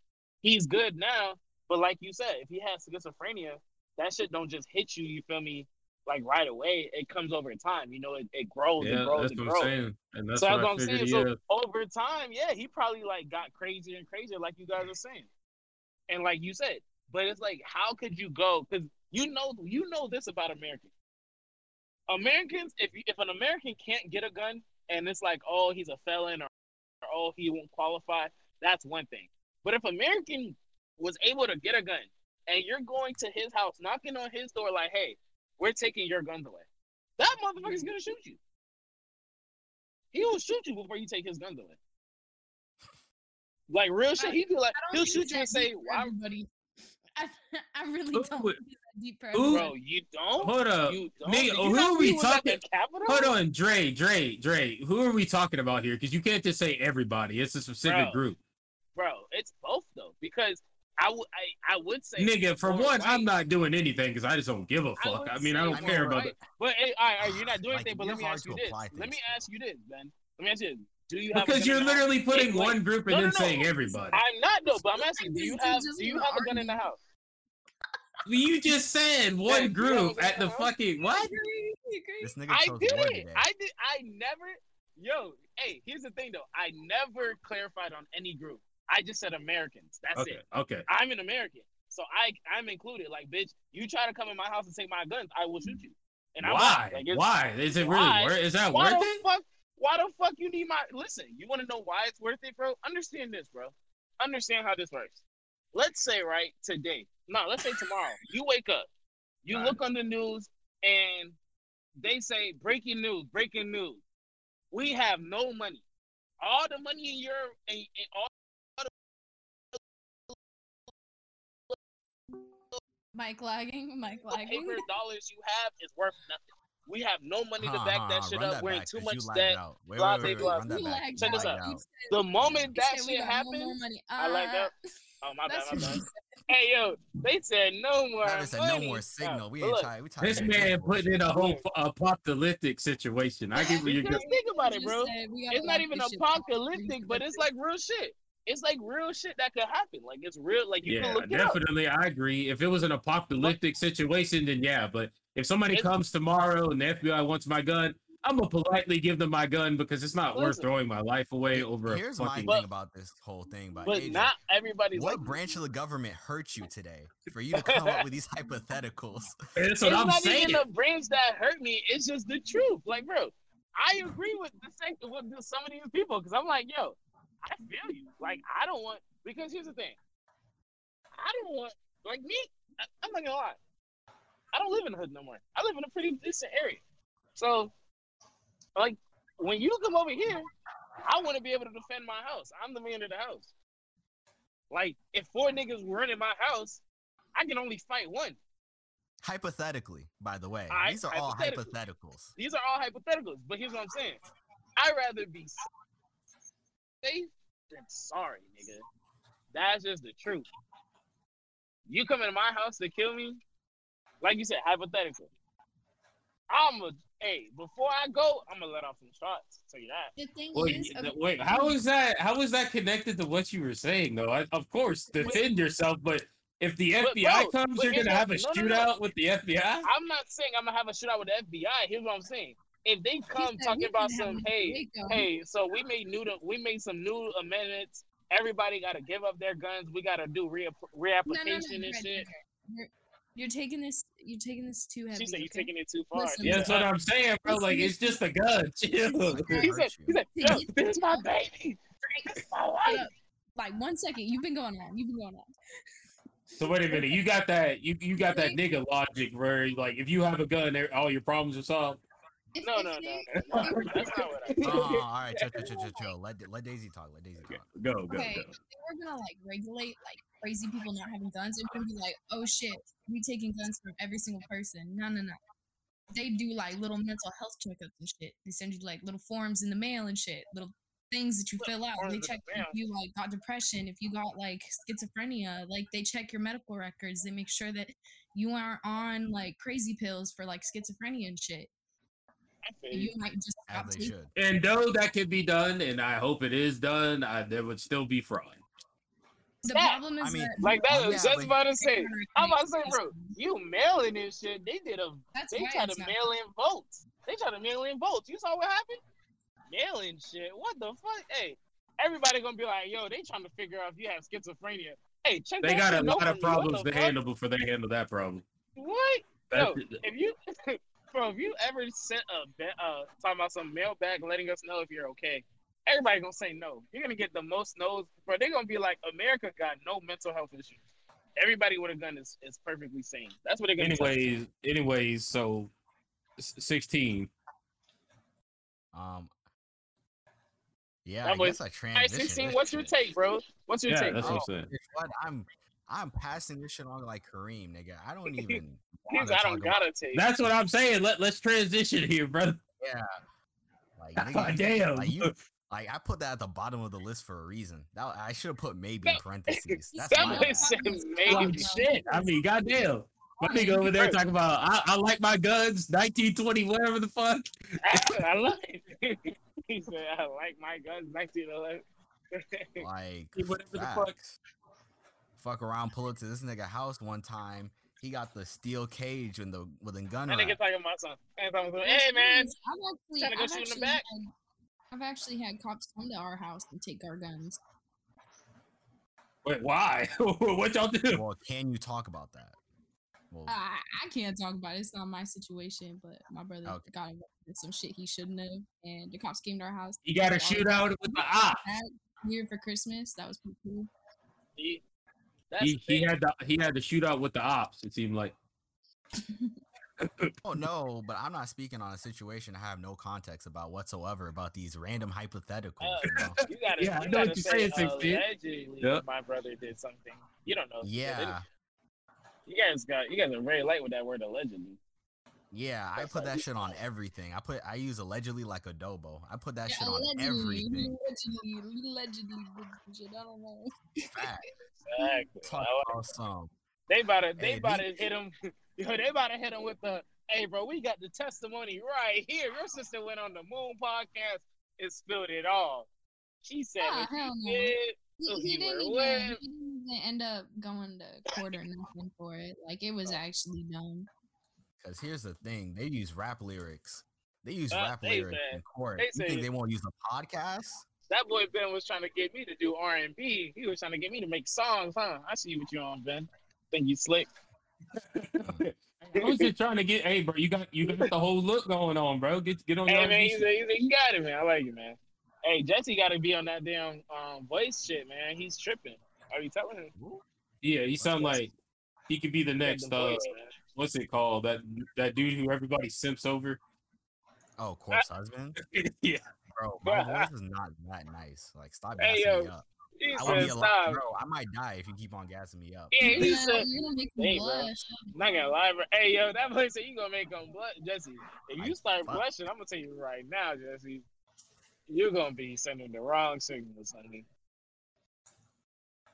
He's good now, but like you said, if he has schizophrenia, that shit don't just hit you, you feel me, like right away. It comes over time, you know, it, it grows Yeah, and grows that's and what grows. I'm saying. And that's so what that's what I'm saying. So over time, yeah, he probably like got crazier and crazier, like you guys are saying. And like you said, but it's like, how could you go? Because you know, you know this about Americans. Americans, if if an American can't get a gun, and it's like, oh, he's a felon, or, or oh, he won't qualify, that's one thing. But if American was able to get a gun, and you're going to his house, knocking on his door, like, hey, we're taking your guns away, that motherfucker's gonna shoot you. He will shoot you before you take his guns away. Like real shit, he'd be like, he'll shoot you and say, "Why, everybody. I, I really Who don't would- that deep for who- everybody. bro? You don't? Hold up. You don't? nigga, Did you who are we see who was at the talking- Capitol? Hold on, Dre, Dre, Dre. Who are we talking about here? Because you can't just say everybody. It's a specific Bro, group. bro. It's both though, because I would, I, I would say, Nigga, for one, right. I'm not doing anything because I just don't give a fuck. would I, mean, I don't care far about right. it. But hey, all right, all right, you're not doing Like, anything. But let me ask you this. apply Let me ask you this, Ben. Let me ask you this. Do you have Because you're in house? literally putting Wait, wait. one group and No, then no, no. saying everybody. I'm not though, but I'm asking, do you have do you have a gun in the house? You just said one you group at the a gun? fucking I what? agree. I agree. This nigga I did it. I did. I never. Yo, hey, here's the thing though. I never clarified on any group. I just said Americans. That's Okay, it. okay. I'm an American, so I I'm included. Like, bitch, you try to come in my house and take my guns, I will shoot you. And I'm Why? Like, Why? Is it really Why? worth? Is that Why worth the it? fuck? Why the fuck you need my? Listen, you want to know why it's worth it, bro? Understand this, bro. Understand how this works. Let's say right today. No, let's say tomorrow. You wake up. You Alright. look on the news and they say breaking news, breaking news. We have no money. All the money in your in, in all Mike lagging. Mike the lagging. paper dollars you have is worth nothing. We have no money to back that shit up. that We're in back, too 'cause much debt. out. Wait, blah, wait, wait, blah, wait, run that You back. lagged Check you this lagged out. The moment that said we shit got no more happens. I like that. Uh, Oh my bad, my bad. Hey yo, they said no more Travis said money. no more signal. We But ain't look, tired. We tired. This this man bullshit. putting in a whole apocalyptic situation. I get where you're going. think about it, bro. said we gotta It's not even this shit down. apocalyptic, but it's like real shit. It's like real shit that could happen. Like it's real. Like you Yeah, can look it up. definitely. I agree. If it was an apocalyptic situation, then yeah. But if somebody It's- comes tomorrow and the FBI wants my gun, I'm gonna politely give them my gun because it's not worth throwing my life away over a Here's my fucking. thing about this whole thing, but, But AJ, not everybody's what like branch of the government hurt you today for you to come up with these hypotheticals? That's It's I'm not saying. even the brains that hurt me. It's just the truth. Like, bro, I agree with the sec- with the- some of these people because I'm like, yo, I feel you. Like, I don't want because here's the thing. I don't want like me. I, I'm not gonna lie. I don't live in the hood no more. I live in a pretty decent area. So, like, when you come over here, I want to be able to defend my house. I'm the man of the house. Like, if four niggas were in my house, I can only fight one. Hypothetically, by the way, Alright, these are all hypotheticals. These are all hypotheticals, but here's what I'm saying. I'd rather be safe than sorry, nigga. That's just the truth. You come into my house to kill me, like you said, hypothetical. I'm a hey, before I go, I'm gonna let off some shots. Tell you that. The thing Wait, is, th- okay, wait, how is that? How is that connected to what you were saying, though? I, of course, defend yourself, but if the But, FBI bro, comes, you're gonna have a what- no, no, no. shootout with the FBI. I'm not saying I'm gonna have a shootout with the FBI. Here's what I'm saying. If they come talking about some, hey, hey, so we made new, we made some new amendments. Everybody got to give up their guns. We got to do re- no, no, no, reapplication and shit. Red, You're, you're taking this. You're taking this too heavy. She said you okay? taking it too far. Listen, Yeah, that's what uh, I'm saying, bro. Like it's just a gun. Chill. he said, he said, yo, this is my baby. This is my wife. Like one second, you've been going on. You've been going on. So wait a minute, you got that? You you got that nigga logic where like if you have a gun, all your problems are solved. No, no, no, no, no. That's not what I said. Oh, all right, chill, chill, chill, chill, chill. Let let Daisy talk. Let Daisy talk. Go go Okay, go. if they were gonna like regulate like crazy people not having guns, it's gonna be like, oh shit, we taking guns from every single person. No, no, no. They do like little mental health checkups and shit. They send you like little forms in the mail and shit, little things that you fill out. forms They in the check if you like got depression, if you got like schizophrenia. Like they check your medical records. They make sure that you aren't on like crazy pills for like schizophrenia and shit. And you. you might just stop As taking. And though that can be done, and I hope it is done, I, there would still be fraud. The Stop. problem is I mean, that Like that. Yeah, was just but- about to say. I'm about to say, bro, That's you mailing this shit. They did a. They why tried to mail in votes. They tried to mail in votes. You saw what happened? Mailing shit. What the fuck? Hey, everybody gonna be like, yo, they trying to figure out if you have schizophrenia. Hey, check They got a lot of problems to handle before they handle that problem. What? That's, If you, bro, if you ever sent a ba- uh talking about some mail back letting us know if you're okay, everybody gonna say no. You're gonna get the most no's, bro. They're gonna be like, America got no mental health issues. Everybody with a gun is, is perfectly sane. That's what they're gonna say. anyways, anyways, so sixteen. Um. Yeah, That I was- guess I All right, transitioned. 16, what's your take, bro? What's your Yeah, take? that's bro? what I'm saying. What? I'm I'm passing this shit on like Kareem, nigga. I don't even. I don't about- gotta take. That's what I'm saying. Let let's transition here, brother. Yeah. Like, God nigga, damn. like you, like I put that at the bottom of the list for a reason. That I should have put maybe in That- parentheses. That's that my was bad. said maybe. shit. I mean, goddamn. My nigga over there talking about I, I like my guns, 1920, whatever the fuck. I love it. he said, "I like my guns." 1911. Like Whatever the fuck. facts. Fuck around, pull up to this nigga house one time. He got the steel cage and the with a gun That rack. nigga talking about something. Hey, talking about, What's hey man, funny is I've actually, Tryna go I've shoot in the back? had, I've actually had cops come to our house and take our guns. Wait, why? what y'all do? Well, can you talk about that? Well, I, I can't talk about it. It's not my situation, but my brother Okay. got involved some shit he shouldn't have, and the cops came to our house. You got a took all the shootout with the op. guns here for Christmas. That was pretty cool. he, He, the he had the he had the shootout with the ops. It seemed like. oh no, but I'm not speaking on a situation I have no context about whatsoever about these random hypotheticals. Uh, you know? You gotta, Yeah, I you know what gotta you're say saying, allegedly Yep. my brother did something. You don't know. Yeah, You guys got you guys are very light with that word allegedly. yeah. I put like- that shit on everything. I put I use allegedly like adobo. I put that Yeah, shit on allegedly, everything. Allegedly, allegedly, did some shit. I don't know. Fact. Exactly. Talk I- about some. They about to they Hey, about to hit him. Yo, they about to hit him with the hey bro, we got the testimony right here. Your sister went on the moon podcast and spilled it all. She said Ah, what she hell no. did. He, So he he didn't were even, with- he didn't even end up going to court or nothing for it. Like it was Oh. actually done. Because here's the thing: they use rap lyrics. They use Uh, rap they lyrics said- in court. they you think they won't use a podcast? That boy Ben was trying to get me to do R and B. He was trying to get me to make songs, huh? I see what you're on, Ben. Think you slick. I was just trying to get. Hey, bro, you got you got the whole look going on, bro. Get get on your. Hey man, he's shit. a, he's a, you got it, man. I like it, man. Hey, Jesse got to be on that damn um, voice shit, man. He's tripping. Are you telling him? Yeah, he sound like he could be the next. the Uh, voice, man. what's it called? That that dude who everybody simps over. Oh, corpse husband, yeah, bro. My voice is not that nice. Like, stop Hey, gassing me yo, up. He I would be said, alive, "Stop." bro. I might die if you keep on gassing me up. Yeah, he said, you're gonna make Hey, me bro. blush. not gonna lie, bro. Hey, yo, that boy said you gonna make him blush, Jesse. If you Like, start fuck. blushing, I'm gonna tell you right now, Jesse, you're gonna be sending the wrong signals, honey.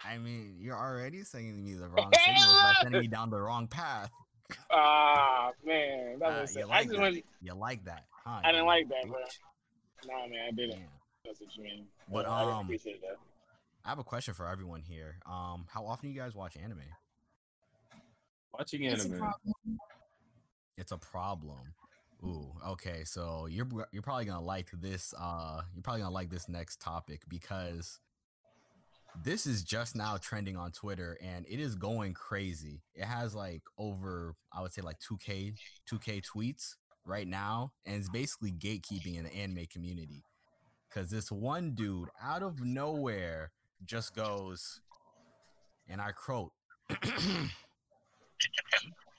I mean, you're already sending me the wrong signals by sending me down the wrong path. Ah, man, that was. you I just that. went. You like that, huh? I didn't like that, bro. Nah, man, I didn't. Damn. That's what you mean. But, I didn't um, appreciate that. I have a question for everyone here. Um, how often do you guys watch anime? watching It's a anime. problem. It's a problem. Ooh, okay. So you're you're probably gonna like this. Uh, you're probably gonna like this next topic because this is just now trending on Twitter and it is going crazy. It has like over, I would say like 2k 2k tweets right now, and it's basically gatekeeping in the anime community. Cause this one dude out of nowhere just goes, and I quote.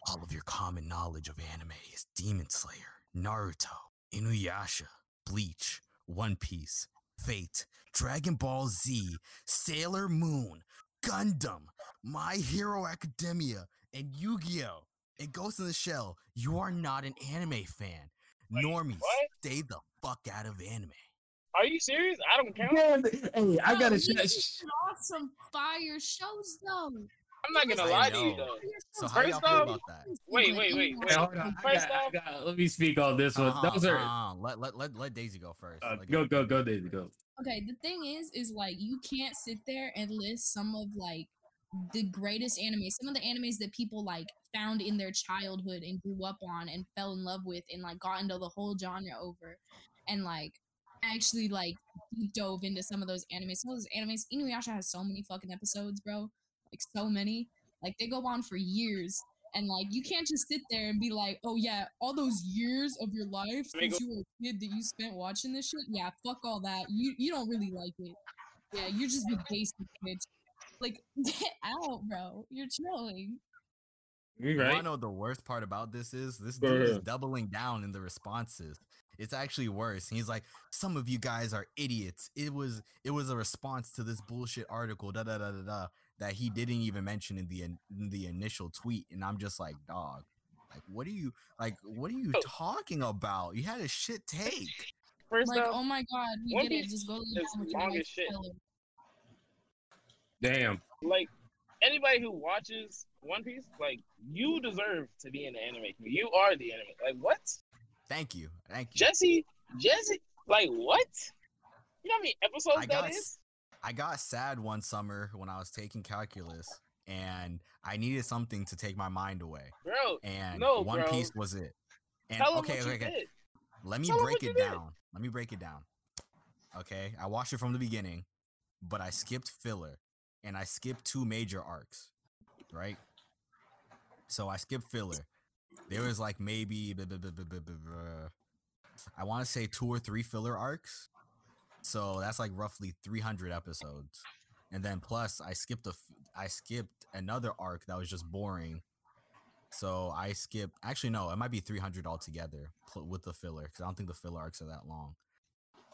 All of your common knowledge of anime is Demon Slayer, Naruto, Inuyasha, Bleach, One Piece, Fate, Dragon Ball Z, Sailor Moon, Gundam, My Hero Academia, and Yu Gi Oh! and Ghost in the Shell. You are not an anime fan. Wait, Normies, what? stay the fuck out of anime. Are you serious? I don't count. Man, hey, I gotta. you sh- listed sh- off some fire shows though. I'm not gonna I lie to you though. So how First off- Wait, wait, wait, wait. hold on. I First got- I off- got- let me speak on this one. Uh-huh, Those are uh-huh. Let, let, let, let Daisy go first. uh, Let go go go Daisy go. Okay, the thing is, is like you can't sit there and list some of like the greatest anime, some of the animes that people like found in their childhood and grew up on and fell in love with and like got into the whole genre over, and like actually like dove into some of those animes. Some of those animes, Inuyasha has so many fucking episodes, bro. Like so many. Like they go on for years. And like you can't just sit there and be like, oh yeah, all those years of your life Let me since go- you were a kid that you spent watching this shit, yeah, fuck all that. You you don't really like it. Yeah, you're just a basic bitch. Like get out, bro. You're trolling. You You right? wanna know the worst part about this is this dude is doubling down in the responses. It's actually worse. He's like, some of you guys are idiots. It was it was a response to this bullshit article, da da da da da, that he didn't even mention in the in, in the initial tweet. And I'm just like, dog, like what are you like what are you Oh. talking about? You had a shit take. First Like, off, oh my god, we One get it. Piece Just go lay is down with long as shit. killer. Damn. like anybody who watches One Piece, like you deserve to be in the anime community. You are the anime. Like what? Thank you. Thank you. Jesse, Jesse, Like what? You know how many episodes I that got is? I got sad one summer when I was taking calculus and I needed something to take my mind away. Bro, And No, One bro. Piece was it. And tell okay, okay, okay. did. Let me Tell break it did. down. Let me break it down. Okay, I watched it from the beginning, but I skipped filler and I skipped two major arcs, right? So I skipped filler. There was like maybe blah, blah, blah. I want to say two or three filler arcs. So that's like roughly 300 episodes. And then plus I skipped a I skipped another arc that was just boring. So I skipped actually no, it might be 300 altogether with the filler cuz I don't think the filler arcs are that long.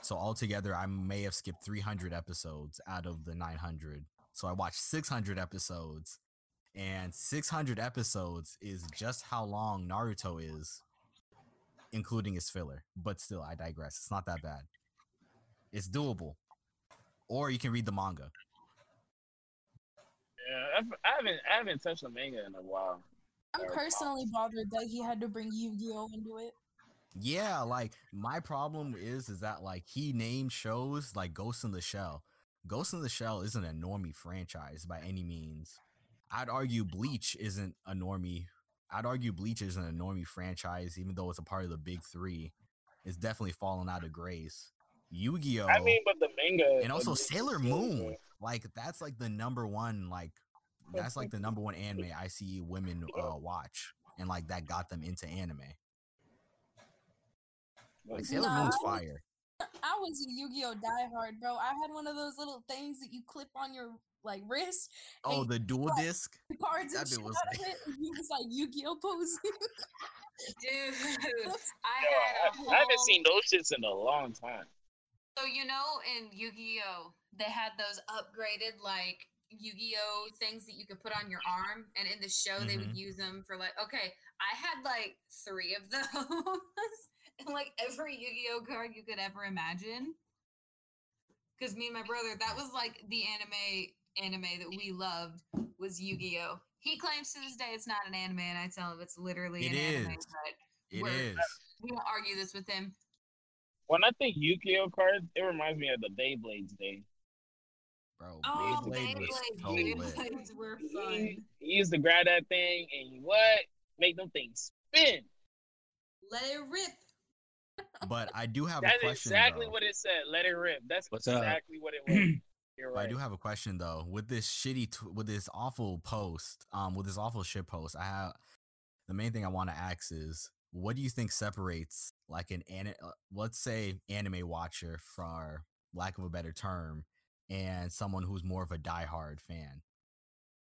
So altogether I may have skipped 300 episodes out of the 900. So I watched 600 episodes and 600 episodes is just how long Naruto is including its filler. But still I digress. It's not that bad. It's doable. Or you can read the manga. Yeah, I've, I haven't I haven't touched the manga in a while. I'm personally bothered that he had to bring Yu-Gi-Oh into it. Yeah, like my problem is is that like he named shows like Ghost in the Shell. Ghost in the Shell isn't a normie franchise by any means. I'd argue Bleach isn't a normie. I'd argue Bleach isn't a normie franchise, even though it's a part of the big three. It's definitely fallen out of grace. Yu-Gi-Oh! I mean, but the manga and also of this is Sailor Moon. good. Like that's like the number one like that's like the number one anime I see women uh, watch, and like that got them into anime. Like Sailor Nah, Moon's fire. I was a Yu-Gi-Oh diehard, bro. I had one of those little things that you clip on your like wrist, Oh, the dual like- disc. the cards That and bit shit was out of it, and he was like Yu-Gi-Oh posing. Dude, I Yo, had a I, I haven't seen those shits in a long time. So you know, in Yu-Gi-Oh, they had those upgraded like Yu-Gi-Oh things that you could put on your arm, and in the show they would mm-hmm. use them for like. Okay, I had like three of those, and like every Yu-Gi-Oh card you could ever imagine. Because me and my brother, that was like the anime anime that we loved was Yu-Gi-Oh. He claims to this day it's not an anime, and I tell him it's literally It an anime. is. But It Word. is. we don't argue this with him. When I think Yu-Gi-Oh cards, it reminds me of the Beyblades day. Bro, Oh, Beyblade Beyblade, so. Beyblades were fun. he used to grab that thing and what? Make them things spin. Let it rip. But I do have a question. That's exactly though. what it said. Let it rip. That's What's up? exactly what it was. You're But I do have a question though. With this shitty, tw- with this awful post, um, with this awful shit post, I have the main thing I want to ask is, what do you think separates like an an, uh, let's say anime watcher, for lack of a better term, and someone who's more of a diehard fan?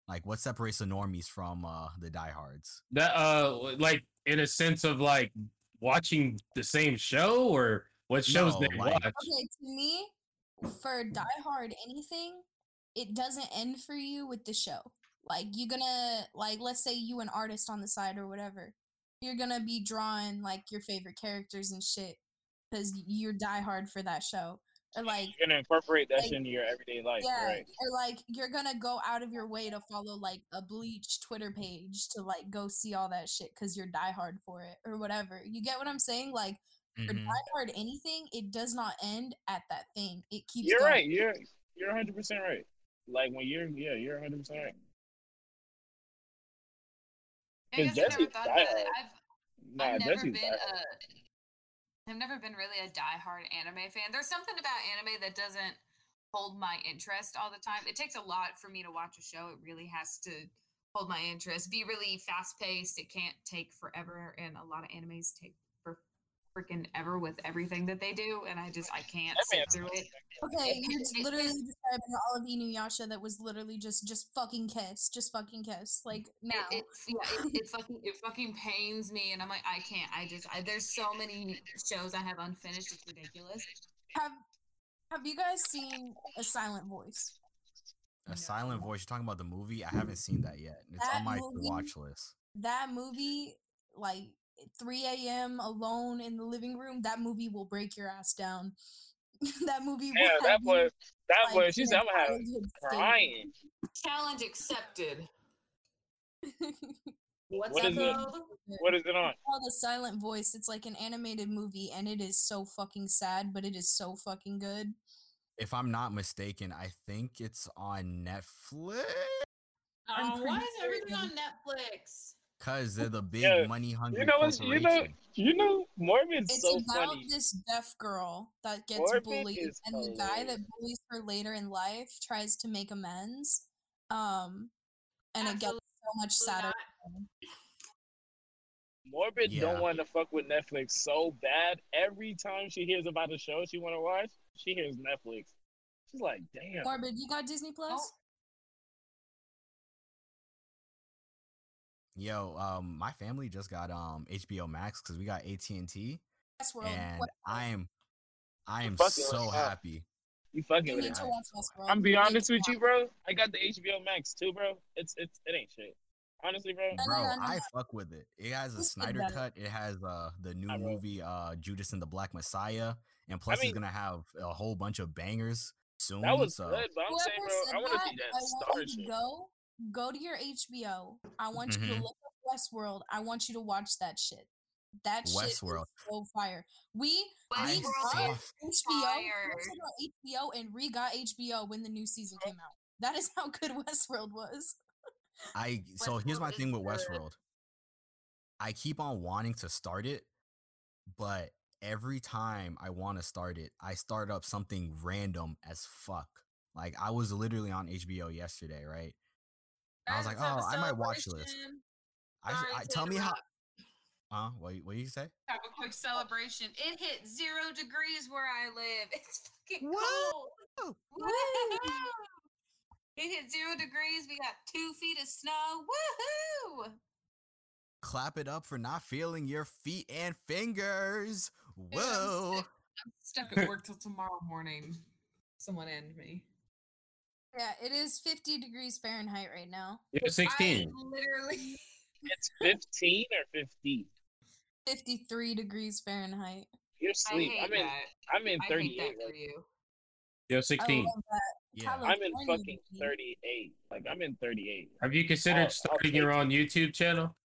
Like, what separates the normies from uh the diehards? That uh, like in a sense of like watching the same show or what shows No, they like- watch. Okay, to me, for Die Hard anything, it doesn't end for you with the show. Like you're gonna like let's say you an artist on the side or whatever. You're gonna be drawing like your favorite characters and shit because you're die hard for that show. Or like You're gonna incorporate that like- shit into your everyday life, yeah, right? or like you're gonna go out of your way to follow like a Bleach Twitter page to like go see all that shit because you're die hard for it or whatever. You get what I'm saying? Like for Mhm. die hard anything, it does not end at that thing. It keeps. You're going. right. You're you're 100 percent right. Like when you're yeah, you're 100 percent right. I guess I've never thought about it. diehard. I've Nah, I've never Jesse's been diehard. a I've never been really a diehard anime fan. There's something about anime that doesn't hold my interest all the time. It takes a lot for me to watch a show. It really has to hold my interest. Be really fast paced. It can't take forever, and a lot of animes take for freaking ever with everything that they do, and I just I can't That sit through it. Okay, you're just literally describing all of Inuyasha that was literally just just fucking kiss, just fucking kiss. Like now, It, it's yeah, it, it fucking it fucking pains me, and I'm like, I can't. I just I, there's so many shows I have unfinished. It's ridiculous. have have you guys seen A Silent Voice? A silent voice. You're talking about the movie? I haven't seen that yet. It's That on my movie- watch list. That movie, like 3 a.m. alone in the living room, that movie will break your ass down. that movie. will Yeah, have that you, boy, that like, boy, in she I'm gonna have childhood state. crying. Challenge accepted. What's What up, is it? What is it on? called a silent voice it's like an animated movie and it is so fucking sad but it is so fucking good If I'm not mistaken, I think it's on Netflix. Oh, why is everything on. Netflix? Cause they're the big Yeah, money hungry You know what? You know, corporation. you know, Morbid's it's so about funny. this deaf girl that gets Morbid bullied is and the guy that bullies her later in life tries to make amends um and it gets so much sadder Morbid Yeah. don't want to fuck with Netflix so bad. Every time she hears about a show she want to watch, she hears Netflix. She's like, damn. morbid you got disney plus Yo, um, my family just got um HBO Max because we got AT and T, Westworld. and What- I am, I am so with happy. You fucking you with need it. to I- watch Westworld. I'm be You honest with you, bro. I got the HBO Max too, bro. It's it's it ain't shit. Honestly, bro. no, Bro, no, no, I fuck with it. It has a Snyder better. cut. It has uh the new I will. movie uh Judas and the Black Messiah, and plus mean- it's gonna have a whole bunch of bangers soon. That was so good, but I'm saying, bro, I want to see that I star you to shit. go go to your HBO. I want you Mhm. to look up Westworld. I want you to watch that shit. That shit Westworld. is so fire. We we Westworld got HBO. fire. we got HBO and re got HBO when the new season came out. That is how good Westworld was. I so here's my thing with. Westworld. I keep on wanting to start it, but every time I want to start it, I start up something random as fuck. Like I was literally on HBO yesterday, right? I was like, Guys, have a oh, I might watch this. I, I tell me how. Huh? What? What do you say? Have a quick celebration. It hit zero degrees where I live. It's fucking Woo! cold. Woo! It hit zero degrees. We got two feet of snow. Woohoo! Clap it up for not feeling your feet and fingers. I'm Whoa! I'm stuck at work till tomorrow morning. Someone end me. Yeah, it is 50 degrees Fahrenheit right now. Yeah, 16. I literally. It's 15 or 50. 53 degrees Fahrenheit. You're I asleep. hate I'm in. that. I'm in I hate 38. that for you. Yo, I 16. Yeah. I'm in fucking 38. Like I'm in 38. Have you considered I'll- I'll starting your own YouTube channel?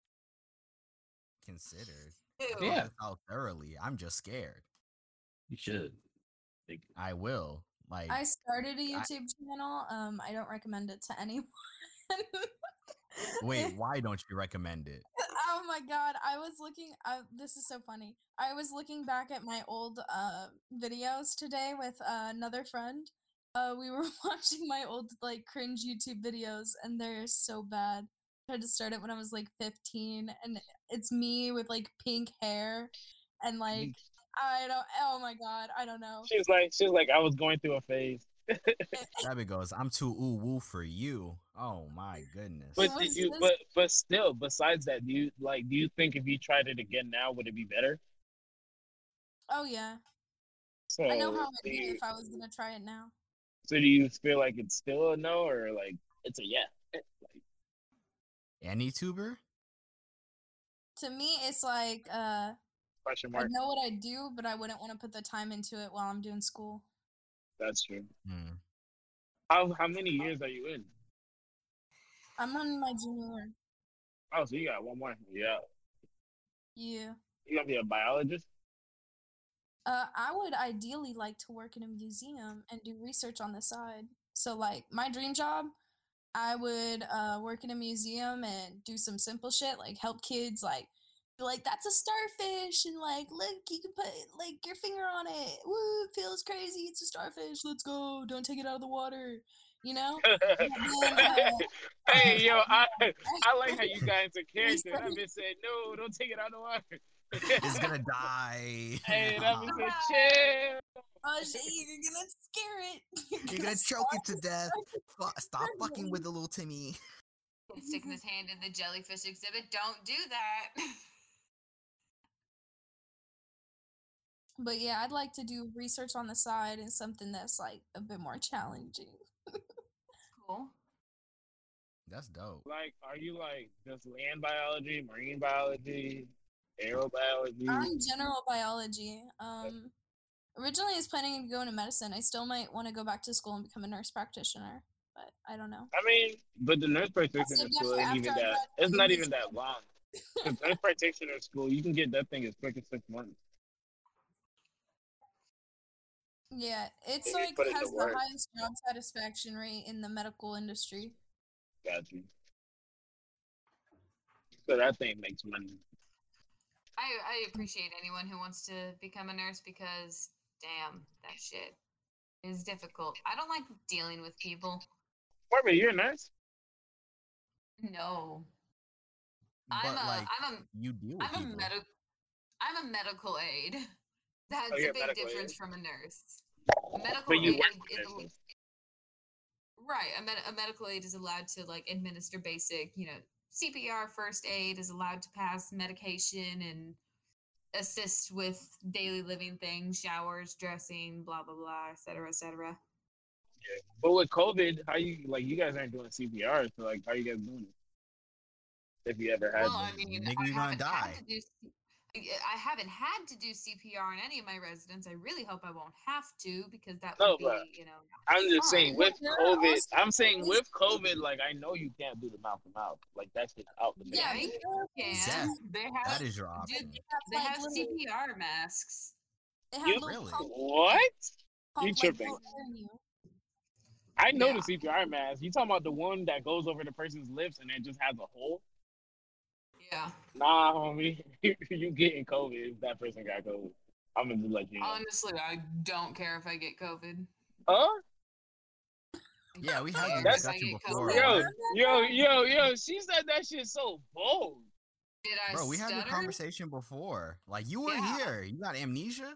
Considered. Ew. Yeah. Out thoroughly. I'm just scared. You should. I will. Like I started a YouTube channel. Um, I don't recommend it to anyone. Wait, why don't you recommend it? oh my god, I was looking. Uh, this is so funny. I was looking back at my old uh videos today with uh, another friend. Uh, we were watching my old like cringe YouTube videos, and they're so bad. I tried to start it when I was like 15, and it's me with like pink hair, and like I don't. Oh my god, I don't know. She was like, she was like, I was going through a phase. Gabby goes, I'm too ooh woo for you. Oh my goodness. But did you? But but still, besides that, do you like? Do you think if you tried it again now, would it be better? Oh yeah, So I know how I'd be you, if I was gonna try it now. so do you feel like it's still a no or like it's a yeah? Like, Any tuber? To me, it's like uh, question I know what I do, but I wouldn't want to put the time into it while I'm doing school. That's true. Hmm. How how many years are you in? I'm on my junior year. Oh, so you got one more. Yeah, Yeah. you gonna be a biologist? Uh, I would ideally like to work in a museum and do research on the side. So, like, my dream job, I would uh, work in a museum and do some simple shit, like help kids, like, be like that's a starfish, and like, look, you can put like your finger on it. Woo, it feels crazy. It's a starfish. Let's go. Don't take it out of the water. You know? then, uh, hey yo, I I like how you got into character. That bitch saying, no, don't take it out of the water. It's gonna die. hey, that bitch said chill. Oh shit, you're gonna scare it. You're gonna choke it to death. Fu- Stop fucking with the little Timmy. Sticking his hand in the jellyfish exhibit. Don't do that. But yeah, I'd like to do research on the side and something that's like a bit more challenging. cool. That's dope. Like, are you like just land biology, marine biology, aerobiology? I'm general biology. Um, originally I was planning to go into medicine. I still might want to go back to school and become a nurse practitioner, but I don't know. I mean, but the nurse practitioner Also, school definitely ain't even that. graduate It's not from even this that long. 'Cause nurse practitioner school, you can get that thing as quick as six months. Yeah, it's They like it has the work. highest job satisfaction rate in the medical industry. Got you. So that thing makes money. I I appreciate anyone who wants to become a nurse because damn, that shit is difficult. I don't like dealing with people. Barbara, you're a nurse? No. But I'm a like am a you deal with I'm a medical I'm a medical aide. That's Oh, you're a a big difference aide. from a nurse. A medical But you aide is a- right. A, med- a medical aid is allowed to like administer basic, you know, CPR, first aid is allowed to pass medication and assist with daily living things, showers, dressing, blah blah blah, et cetera, et cetera. But with COVID, how you like you guys aren't doing CPR, so like how you guys doing it? If you ever had Well, I mean, Nigga, I you gonna haven't had die. to do. C- I haven't had to do CPR on any of my residents. I really hope I won't have to because that would No, be, you know. I'm just saying with There COVID, also I'm saying with COVID, like I know you can't do the mouth to mouth. Like that's just out the Yeah, window. you can. Yeah, They have. That is your dude, option. they like, have CPR masks. They have You- Really? pump- What? pump, like, tripping. built. I know Yeah. the CPR mask. You talking about the one that goes over the person's lips and it just has a hole? Yeah. Nah, homie, you getting COVID if that person got COVID. I'm gonna let you know. Honestly, I don't care if I get COVID. Huh? Yeah, we had don't this care if discussion before. Yo, yo, yo, yo! She said that shit so bold. Did I Bro, we had stutter? this conversation before. Like you were Yeah. here. You got amnesia?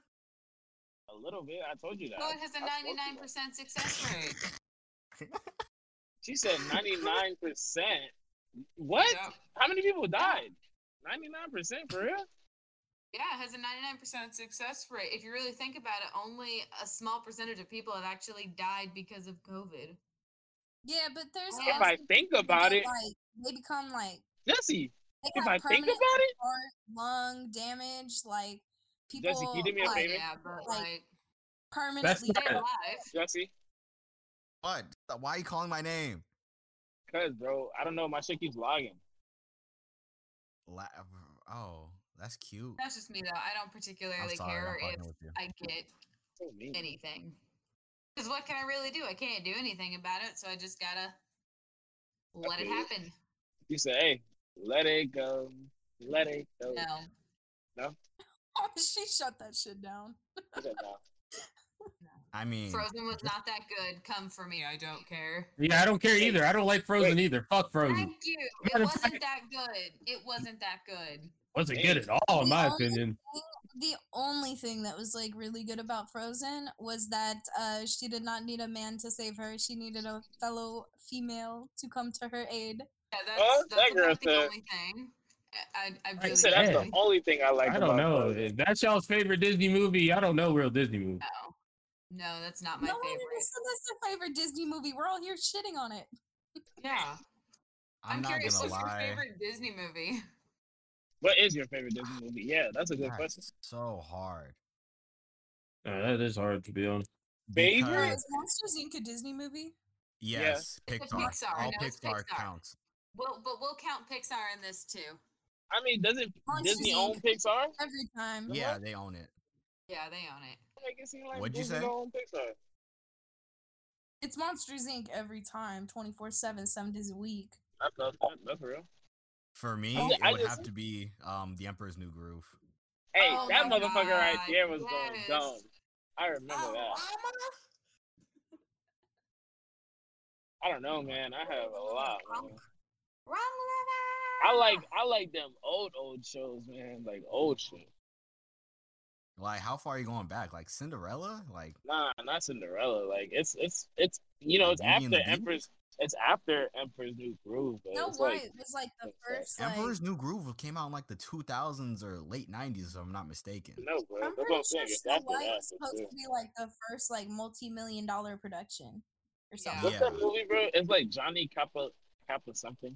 A little bit. I told you that. Well, it has a I spoke to that. 99% success rate. She said 99%. What? Yep. How many people died? 99% for real? Yeah, it has a 99% success rate. If you really think about it, only a small percentage of people have actually died because of COVID. Yeah, but there's If If I think about it, like they become like Jesse, if I think about it, heart, lung damage, like people Jesse, can you do me a like, favor? Yeah, but like, like, permanently dead. alive. Jesse, What? Why are you calling my name? Cause bro, I don't know, my shit keeps logging. La- oh, that's cute. That's just me though. I don't particularly sorry. care I'm if fucking with you. I get anything. Because what can I really do? I can't do anything about it, so I just gotta let it happen. You say, hey, let it go, let it go. No. No. she shut that shit down. I said, no. I mean, Frozen was not that good. Come for me. I don't care. Yeah, I don't care either. I don't like Frozen either. Fuck Frozen. Thank you. It wasn't fact- that good. It wasn't that good. Wasn't good at all, in my The only opinion. The only thing that was like really good about Frozen was that uh, she did not need a man to save her. She needed a fellow female to come to her aid. Yeah, that's, Oh, that's that the only thing. I, I, I I said that's the only thing I like I don't about know. Frozen. That's y'all's favorite Disney movie, I don't know real Disney movie. no. No, that's not my no one favorite. even said that's their favorite Disney movie. We're all here shitting on it. Yeah. I'm, I'm, not curious, gonna what's your lie. favorite Disney movie? What is your favorite Disney movie? Yeah, that's a good That's question. so hard. Uh, that is hard to be honest. Favorite? Because- is Monsters Inc. a Disney movie? yes, It's a Pixar. Pixar, All no, Pixar Pixar. counts. Well, but we'll count Pixar in this too. I mean, doesn't Monsters, Disney Inc. own Pixar? Every time. Yeah, they own it. Yeah, they own it. Make it seem like What'd you say? don't own Pixar. It's Monsters Inc. every time, 24 7, seven days a week. That's, that's, that's, that's real. For me, Oh, it I would just- have to be um The Emperor's New Groove. Hey, Oh that my motherfucker right God, there was going dumb. I remember Oh, that. I don't know, man. I have a lot. Man. Wrong I like I like them old old shows, man. Like old shit. Like, how far are you going back? Like Cinderella? Like, Nah, not Cinderella. Like it's it's it's you know it's Beauty after the Empress. It's after Emperor's New Groove. But No it's way. like it was like the first. Like, Emperor's New Groove came out in like the 2000s or late 90s, if I'm not mistaken. no, bro. I'm That's what pretty sure It's Snow White was supposed sure. to be like the first like multi-million dollar production or Yeah. something. What's that movie, bro? It's like Johnny Kappa Kappa something.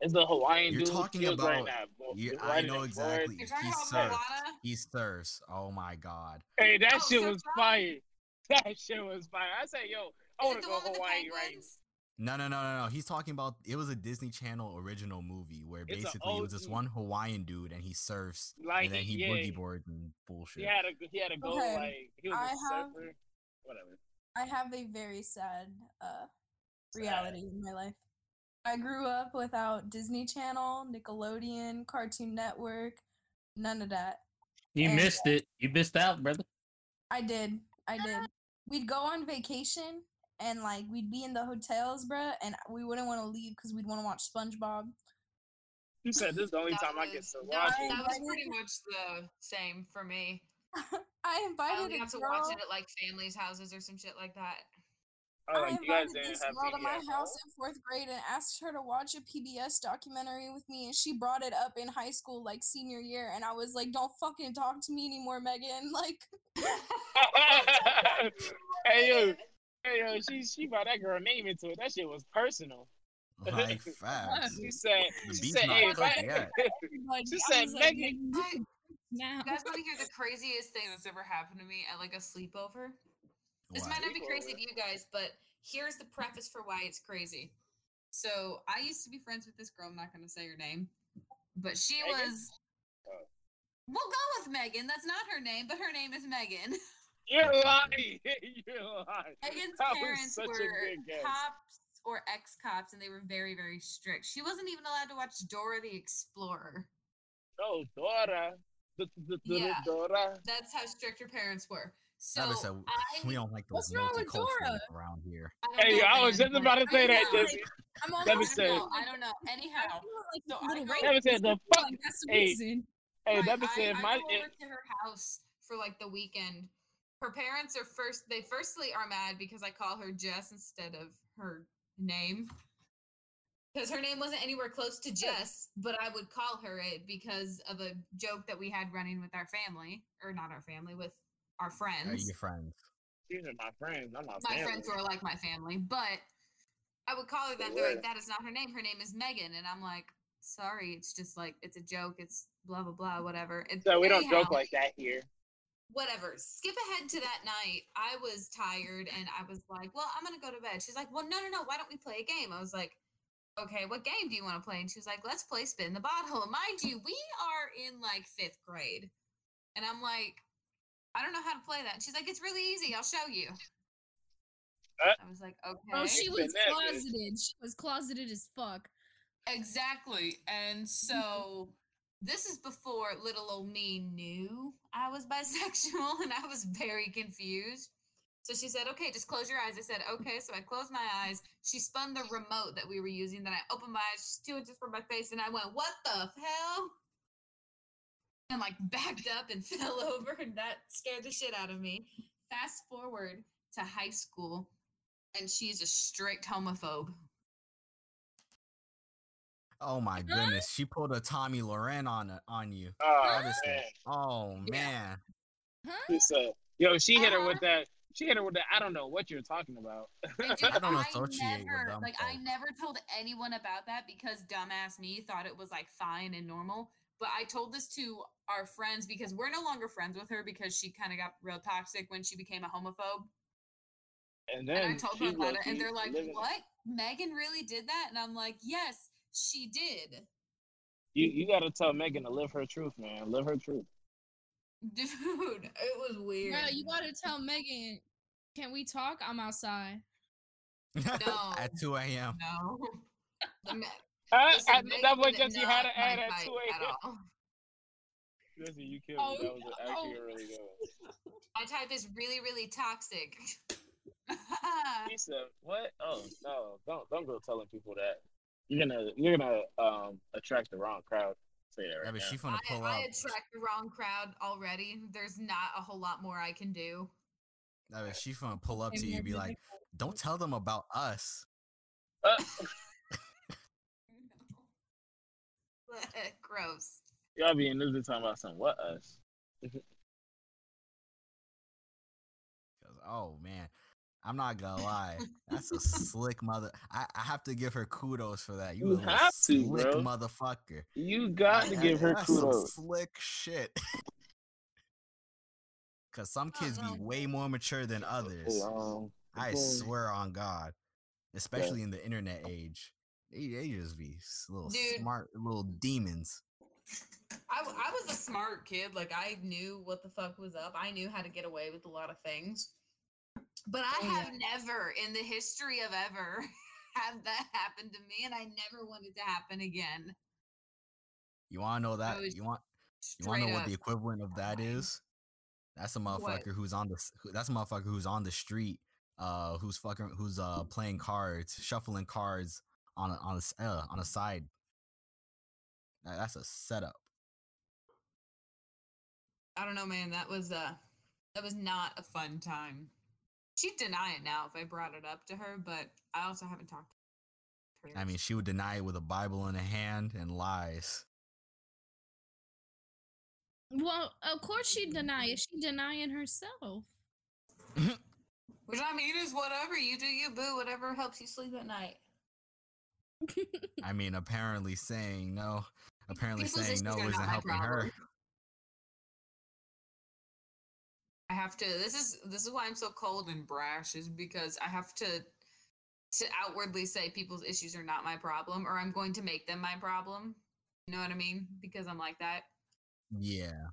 It's the Hawaiian You're dude talking kills right about- now. bro. You, I know exactly. Ford. You're talking He's about surf. Moana? He's thirst. Oh my god. Hey, that Oh, shit so was from- fire. That shit was fire. I said, yo, I want to go one with the Hawaii right? No, no, no, no, no. He's talking about it was a Disney Channel original movie where It's basically it was this one Hawaiian dude and he surfs Like and then he yeah, boogie boards and bullshit. He had a he had a goal Okay, like he was a I have- surfer. Whatever. I have a very sad uh Sad. reality in my life. I grew up without Disney Channel, Nickelodeon, Cartoon Network, none of that. You And- missed it. You missed out, brother. I did. I did. We'd go on vacation and like we'd be in the hotels, bruh, and we wouldn't want to leave because we'd want to watch SpongeBob. You said this is the only That time I get to watch I it. That was pretty much the same for me. I I invited only a got to watch it at like families' houses or some shit like that. Oh, I like, you invited this girl to my house in fourth grade and asked her to watch a PBS documentary with me, and she brought it up in high school, like senior year, and I was like, "Don't fucking talk to me anymore, Megan." Like, hey yo, hey yo, she she brought that girl name into it. That shit was personal. Like facts. She said, she beat's said, hey, I- like She said, like, "Megan." "Megan, now. You guys want to hear the craziest thing that's ever happened to me at like a sleepover? This What? might not be crazy to you guys, but here's the preface for why it's crazy. So I used to be friends with this girl. I'm not going to say her name, but she Megan? was. Oh. We'll go with Megan. That's not her name, but her name is Megan. You're lying. You're lying. Megan's That parents were cops or ex cops, and they were very, very strict. She wasn't even allowed to watch Dora the Explorer. Oh, Dora. Yeah. Dora. That's how strict her parents were. So That is a- I, We don't like those multicultural around here. I Hey, know, I was just about to say don't that, know. Jesse. I'm on Let me I say- don't know. I don't know. Anyhow, like So I little go- rape Never said the fuck. That's the Hey, reason. Hey, right, never I, said I my. go over to her house for like the weekend. Her parents are first. They firstly are mad because I call her Jess instead of her name. Because her name wasn't anywhere close to Jess, but I would call her it because of a joke that we had running with our family, or not our family, with our Are friends. your friends? These are my friends. I'm not my family. friends who are like my family, but I would call her that. They're like, that is not her name. Her name is Megan. And I'm like, sorry, it's just like, it's a joke. It's blah, blah, blah, whatever. It, So we don't joke like that here. Whatever. Skip ahead to that night. I was tired and I was like, well, I'm going to go to bed. She's like, well, no, no, no. Why don't we play a game? I was like, okay, what game do you want to play? And she was like, let's play spin the bottle. And mind you, we are in like fifth grade. And I'm like, I don't know how to play that. And she's like, it's really easy. I'll show you. Uh, I was like, okay. Oh, she was closeted. She was closeted as fuck. Exactly. And so this is before little old me knew I was bisexual and I was very confused. So she said, okay, just close your eyes. I said, okay. So I closed my eyes. She spun the remote that we were using. Then I opened my eyes just two inches from my face and I went, what the hell? And like backed up and fell over. And that scared the shit out of me. Fast forward to high school and she's a strict homophobe. Oh my goodness, she pulled a Tommy Loren on on you. Oh, That is man. Oh Yeah. man, She said, yo, she hit her with Uh-huh. that. She hit her with that. I don't know what you're talking about. Dude, I don't associate with never, them Like I never told anyone about that because dumbass me thought it was like fine and normal. But I told this to our friends because we're no longer friends with her because she kind of got real toxic when she became a homophobe. And then And I told she them about it, and they're like, "What? Megan really did that?" And I'm like, "Yes, she did, You you got to tell Megan to live her truth, man. Live her truth. dude. It was weird." Bro, you gotta tell Megan, can we talk? I'm outside. No. at 2 a.m. no. The Uh, I, that was did just you had to add my at type 2 a.m. all. You killed Oh, me. That was actually no. a really good one. My type is really, really toxic. He said, "What? Oh no! Don't don't go telling people that. You're gonna you're gonna um attract the wrong crowd. Say that Yeah, right but now. she finna I, pull I up. attract the wrong crowd already. There's not a whole lot more I can do. Yeah, she's gonna pull up to you and be like, "Don't tell them about us." Uh, Gross. y'all be in this bitch talking about some what us? 'Cause, oh man, I'm not gonna lie, that's a slick mother. I, I have to give her kudos for that. You, You a have to, slick bro. motherfucker. You got to That- give her that's some kudos. slick shit. Cause some Oh, kids be way more mature than others. Um, I swear on God. especially in the internet age. They, they just be little Dude. smart little demons. I, I was a smart kid. Like I knew what the fuck was up. I knew how to get away with a lot of things. But I Oh, yeah. have never in the history of ever had that happen to me, and I never wanted to happen again. You want to know that? You want you want to know what the equivalent of that is? That's a What? motherfucker who's on the that's a motherfucker who's on the street, uh, who's fucking who's uh playing cards, shuffling cards on a on a s- uh, on a side. That- That's a setup. I don't know, man. That was uh that was not a fun time. She'd deny it now if I brought it up to her, but I also haven't talked to her. I mean, she would deny it with a Bible in a hand and lies. Well, of course she'd deny it. She denying herself. which I mean is whatever you do, you boo, whatever helps you sleep at night. I mean, apparently saying no, apparently People's saying no isn't helping her. I have to. This is this is why I'm so cold and brash. Is because I have to to outwardly say people's issues are not my problem, or I'm going to make them my problem. You know what I mean? Because I'm like that. Yeah,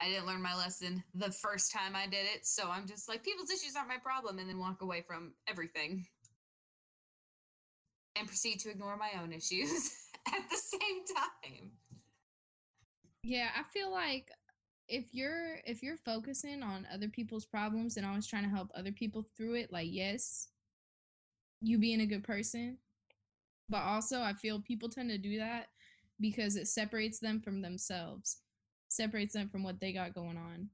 I didn't learn my lesson the first time I did it, so I'm just like people's issues aren't my problem, and then walk away from everything and proceed to ignore my own issues at the same time. Yeah, I feel like if you're if you're focusing on other people's problems and always trying to help other people through it, like yes, you being a good person. But also I feel people tend to do that because it separates them from themselves. Separates them from what they got going on.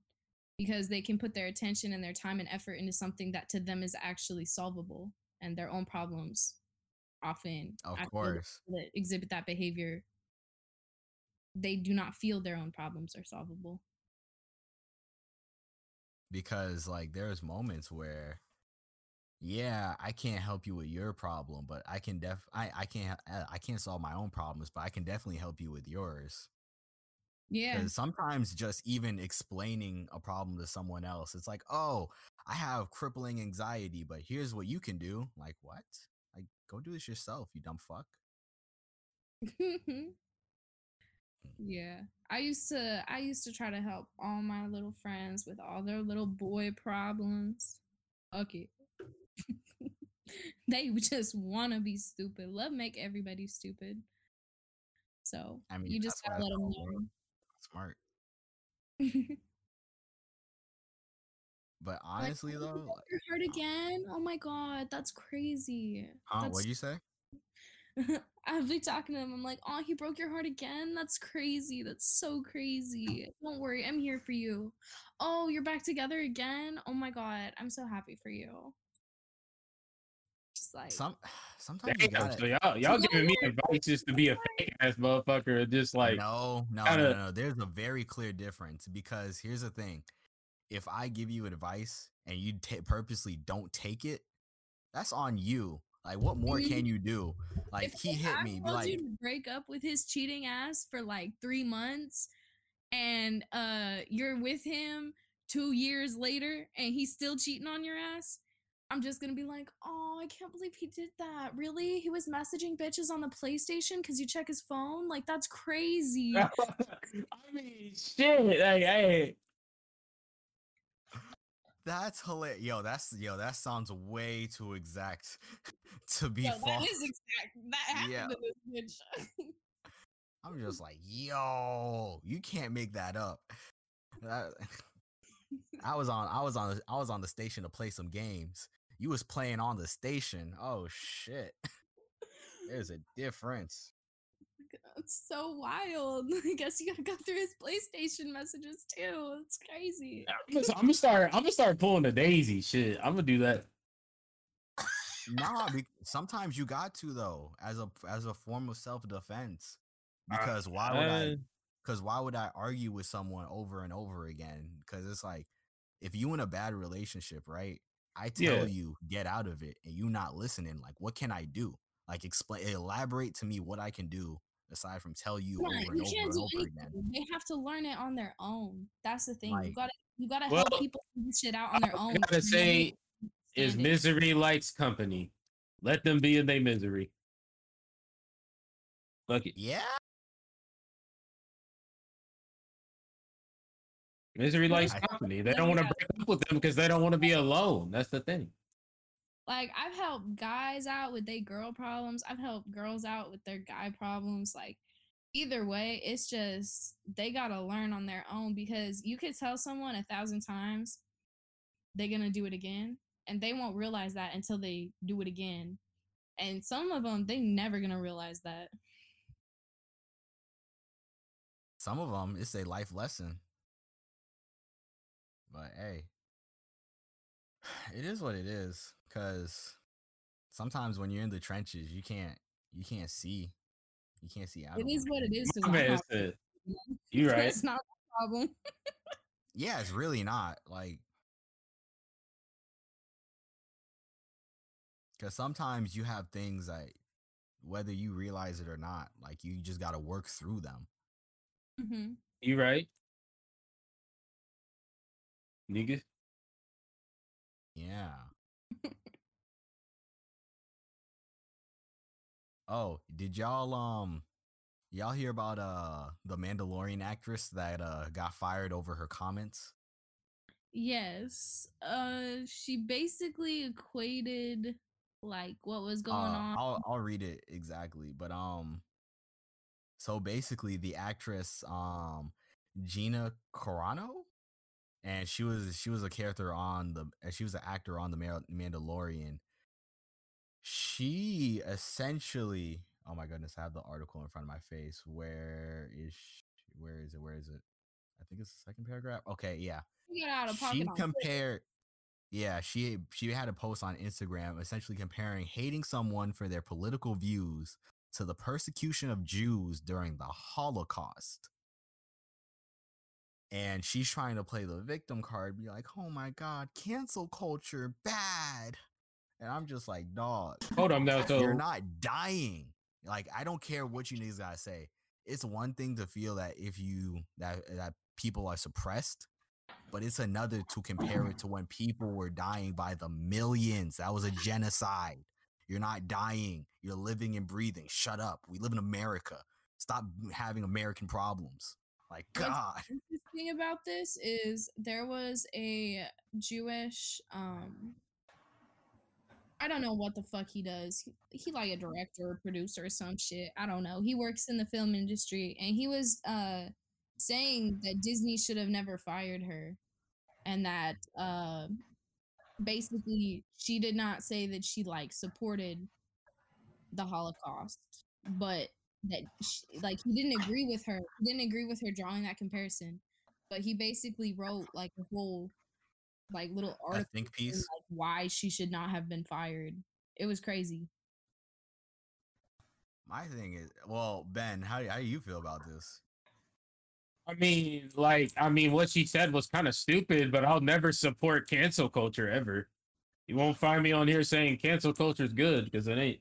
Because they can put their attention and their time and effort into something that to them is actually solvable and their own problems often of course. that exhibit that behavior they do not feel their own problems are solvable. because like there's moments where yeah i can't help you with your problem but i can def i i can't uh, i can't solve my own problems but i can definitely help you with yours Yeah. sometimes just even explaining a problem to someone else it's like oh i have crippling anxiety but here's what you can do like what go do this yourself you dumb fuck mm. yeah. I used to I used to try to help all my little friends with all their little boy problems. Fuck it. they just want to be stupid. Love make everybody stupid. So i mean you just gotta let them world smart know. but honestly "Oh, you though broke like, your heart again? Oh my god, that's crazy. huh That's what'd you say I've been talking to him. I'm like, oh, he broke your heart again? That's crazy. That's so crazy. Don't worry, I'm here for you. Oh, you're back together again? Oh my god, I'm so happy for you. Just like some sometimes you gotta, so y'all y'all giving me advice just to be a fake ass motherfucker, just like no, no, no, kinda- no, no. There's a very clear difference because here's the thing: if I give you advice and you ta purposely don't take it, that's on you. Like, what more Mhm. can you do? Like, if he hit I me. Like, you to break up with his cheating ass for like three months, and uh, you're with him two years later, and he's still cheating on your ass. I'm just gonna be like, oh, I can't believe he did that. Really? He was messaging bitches on the PlayStation because you check his phone? Like, that's crazy. I mean, shit. Like, hey, that's hilarious. Yo, that's yo, that sounds way too exact to be Yo, false. that is exact. That happened Yeah. to this. I'm just like, yo, you can't make that up. That- I was on, I was on, I was on the station to play some games. You was playing on the station. Oh shit, there's a difference. It's so wild. I guess you gotta go through his PlayStation messages too. It's crazy. I'm gonna, I'm gonna start. I'm gonna start pulling the daisy shit. I'm gonna do that. Nah, be- sometimes you got to though, as a as a form of self defense. Uh, Because why would I? Because why would I argue with someone over and over again? Because it's like, if you in a bad relationship, right? I tell Yeah. you get out of it, and you not listening. Like, what can I do? Like, explain, elaborate to me what I can do aside from tell you Right, over and over can't and do over again. anything. They have to learn it on their own. That's the thing. you gotta you gotta Well, help people figure shit out on their I own. gotta say, is misery likes company. Let them be in their misery. Fuck it. Yeah. Misery likes company. They don't want to break up with them because they don't want to be alone. That's the thing. Like I've helped guys out with their girl problems. I've helped girls out with their guy problems. Like either way, it's just they gotta learn on their own because you could tell someone a thousand times they're gonna do it again, and they won't realize that until they do it again. And some of them, they never gonna realize that. Some of them, it's a life lesson. But hey, it is what it is. Cause sometimes when you're in the trenches, you can't you can't see you can't see out. It of is them. what it is. 'cause My man not- said, you right. It's not a problem. Yeah, it's really not like. Because sometimes you have things that, whether you realize it or not, like you just got to work through them. hmm You right. Nigga. Yeah. Oh, did y'all um y'all hear about uh the Mandalorian actress that uh got fired over her comments? Yes. Uh she basically equated like what was going Uh, on. I'll I'll read it exactly, but um so basically the actress um Gina Carano and she was she was a character on the she was an actor on the Mandalorian. She essentially oh my goodness, I have the article in front of my face. Where is she, where is it? Where is it? I think it's the second paragraph. Okay, yeah She out of she compared yeah she she had a post on instagram essentially comparing hating someone for their political views to the persecution of jews during the holocaust and she's trying to play the victim card be like oh my god cancel culture bad and i'm just like dog Hold on now. So you're not dying. Like I don't care what you niggas gotta say. It's one thing to feel that if you that that people are suppressed, but it's another to compare it to when people were dying by the millions. That was a genocide. You're not dying. You're living and breathing. Shut up. We live in America. Stop having American problems. Like What's God. interesting about this is there was a Jewish um I don't know what the fuck he does. He, he like a director or producer or some shit. I don't know. He works in the film industry and he was uh saying that Disney should have never fired her and that uh basically she did not say that she like supported the Holocaust, but that sh like he didn't agree with her. He didn't agree with her drawing that comparison, but he basically wrote like a whole like little A article think saying, piece. like why she should not have been fired. It was crazy. My thing is, well, Ben, how how do you feel about this? I mean, like, I mean, what she said was kind of stupid, but I'll never support cancel culture ever. You won't find me on here saying cancel culture is good because it ain't.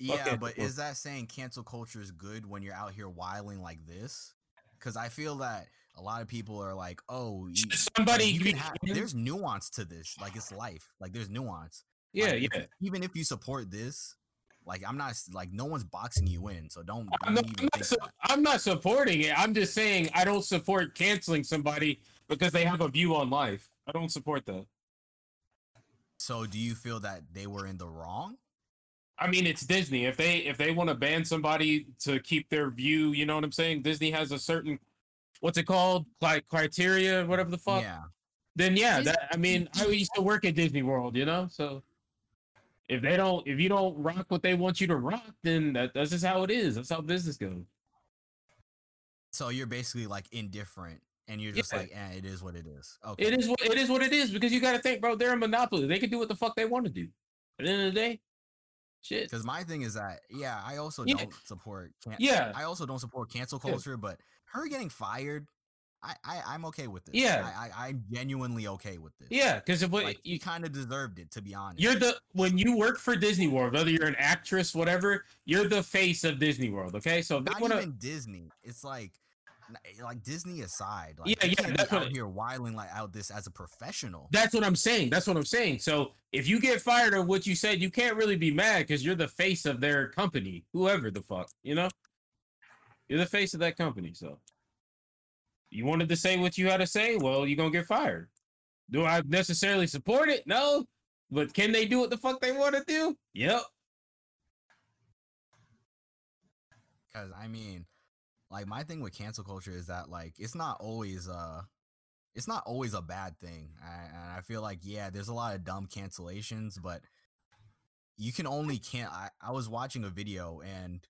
Yeah, cancel but is that saying cancel culture is good when you're out here wiling like this? Because I feel that a lot of people are like, "Oh, you, somebody you have, there's nuance to this. Like it's life. Like there's nuance. Yeah, Like, yeah. even if you support this, like I'm not like no one's boxing you in, so don't, I'm don't not, even I'm, not su- I'm not supporting it. I'm just saying I don't support canceling somebody because they have a view on life. I don't support that. So do you feel that they were in the wrong? I mean, it's Disney. If they if they want to ban somebody to keep their view, you know what I'm saying? Disney has a certain what's it called? Like criteria, whatever the fuck. Yeah. Then yeah, Disney- that I mean, I used to work at Disney World, you know. So if they don't, if you don't rock what they want you to rock, then that, that's just how it is. That's how business goes. So you're basically like indifferent, and you're just Yeah. like, eh, it is what it is. Okay. It is what it is. What it is because you got to think, bro. They're a monopoly. They can do what the fuck they want to do. At the end of the day, shit. Because my thing is that, yeah, I also Yeah. don't support. Can- Yeah, I also don't support cancel Yeah. culture, but her getting fired, I, I I'm okay with this. Yeah. I, I I'm genuinely okay with this. yeah. Because if what like you, kind of deserved it to be honest. You're the when you work for Disney World, whether you're an actress, whatever, you're the face of Disney World. Okay, so not want to, even Disney. It's like eh, like Disney aside, like Yeah, yeah, that's be what here wilding like out this as a professional. That's what I'm saying. That's what I'm saying. So if you get fired of what you said, you can't really be mad because you're the face of their company, whoever the fuck, you know? You're the face of that company. So you wanted to say what you had to say, well, you're gonna get fired. Do I necessarily support it? No. But can they do what the fuck they want to do? Yep. Because I mean, like my thing with cancel culture is that like it's not always uh it's not always a bad thing. I, and I feel like yeah, there's a lot of dumb cancellations, but you can only can't. I, I was watching a video and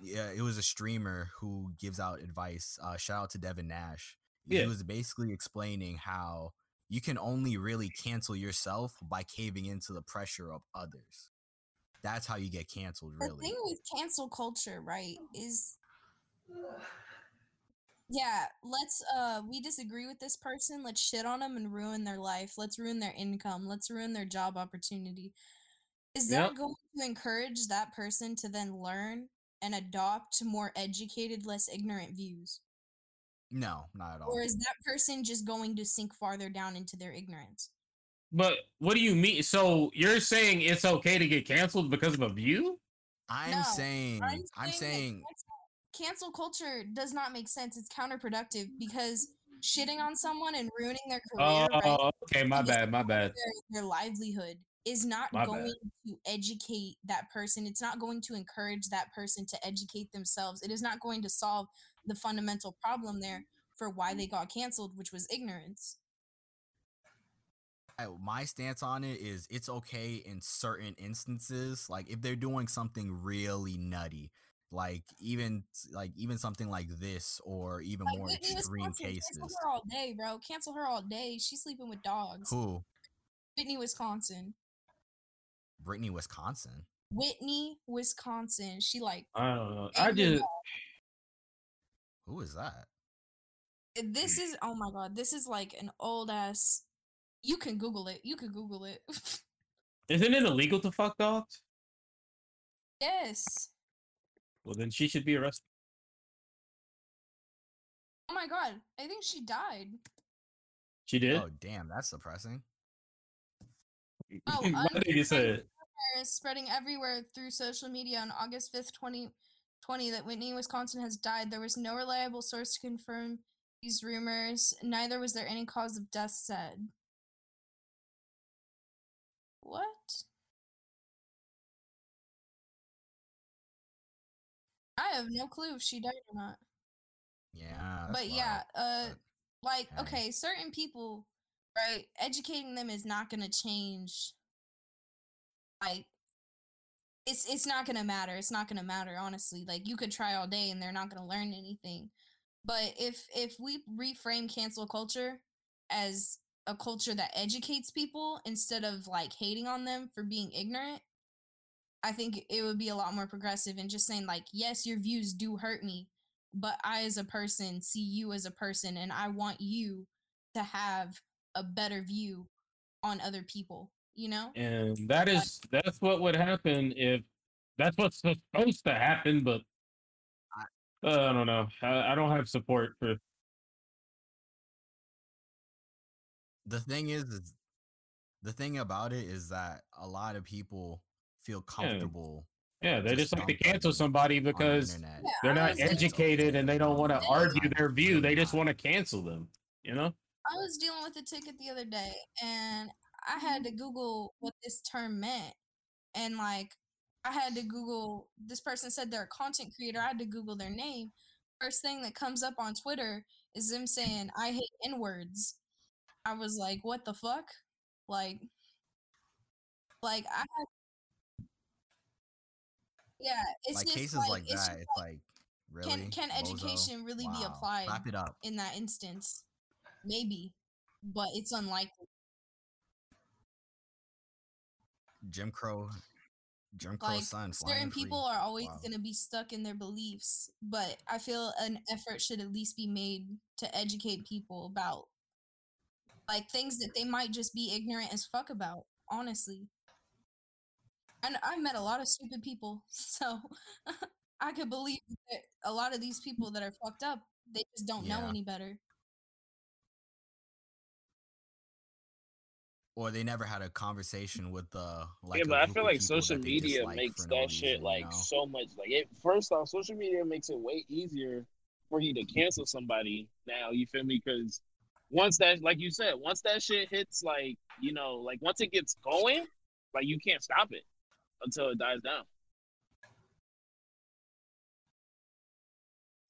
yeah, it was a streamer who gives out advice. Uh, shout out to Devin Nash. Yeah. He was basically explaining how you can only really cancel yourself by caving into the pressure of others. That's how you get canceled, really. The thing with cancel culture, right, is yeah, let's uh we disagree with this person, let's shit on them and ruin their life. Let's ruin their income. Let's ruin their job opportunity. Is that Yep. going to encourage that person to then learn and adopt more educated, less ignorant views? No, not at all. Or is that person just going to sink farther down into their ignorance? But what do you mean? So you're saying it's okay to get canceled because of a view? I'm No, saying, I'm I'm saying cancel, cancel culture does not make sense. It's counterproductive because shitting on someone and ruining their career, right, Oh, okay, my bad, my bad. their, their livelihood is not My bad. going to educate that person. It's not going to encourage that person to educate themselves. It is not going to solve the fundamental problem there for why they got canceled, which was ignorance. I- my stance on it is it's okay in certain instances. Like if they're doing something really nutty, like even like even something like this, or even Like more Whitney, extreme Wisconsin, cancel cases. her all day, bro. Cancel her all day. She's sleeping with dogs. Who? Whitney, Wisconsin. Brittany, Wisconsin. Whitney, Wisconsin. She like I don't know. I Angry just Who is that? Uh, this is oh my god this is like an old ass you can google it you can google it isn't it illegal to fuck dogs? yes Well, then she should be arrested. oh my god i think she died She did. Oh damn, that's depressing. Oh, my nigga said. is spreading everywhere through social media on august 5th 2020 that whitney wisconsin has died there was no reliable source to confirm these rumors neither was there any cause of death said what i have no clue if she died or not Yeah. that's but yeah, uh, but like hey. okay, certain people, right? Educating them is not gonna change. Like, it's it's not gonna matter. It's not gonna matter, honestly. Like, you could try all day and they're not gonna learn anything. But if if we reframe cancel culture as a culture that educates people instead of like hating on them for being ignorant, I think it would be a lot more progressive and just saying like, yes, your views do hurt me, but I as a person see you as a person and I want you to have a better view on other people, you know? And that is that's what would happen if that's what's supposed to happen, but I- uh, I don't know. I, I don't have support for the thing is, is the thing about it is that a lot of people feel comfortable yeah, they Just just like to cancel somebody on the because. Yeah, they're not educated and they don't want to argue their view. They just want to cancel them. You know? I was dealing with a ticket the other day and I had to mm-hmm. Google what this term meant. And like I had to Google this person said they're a content creator. I had to Google their name. First thing that comes up on Twitter is them saying I hate N-words. I was like, what the fuck? Like like I had Yeah, it's like just cases like, like, that, it's like really. can can Bozo? education really be applied Wrap it up. in that instance? Maybe, but it's unlikely. Jim Crow. Jim Crow like son certain free. people are always Wow. going to be stuck in their beliefs but i feel an effort should at least be made to educate people about like things that they might just be ignorant as fuck about honestly and i've met a lot of stupid people so i could believe that a lot of these people that are fucked up They just don't know any better. Or they never had a conversation with the like. yeah, but I feel like social media makes that no shit reason, you like know? so much. Like, it, first off, social media makes it way easier for you to cancel somebody now. You feel me? Because once that, like you said, once that shit hits, like you know, like once it gets going, like you can't stop it until it dies down.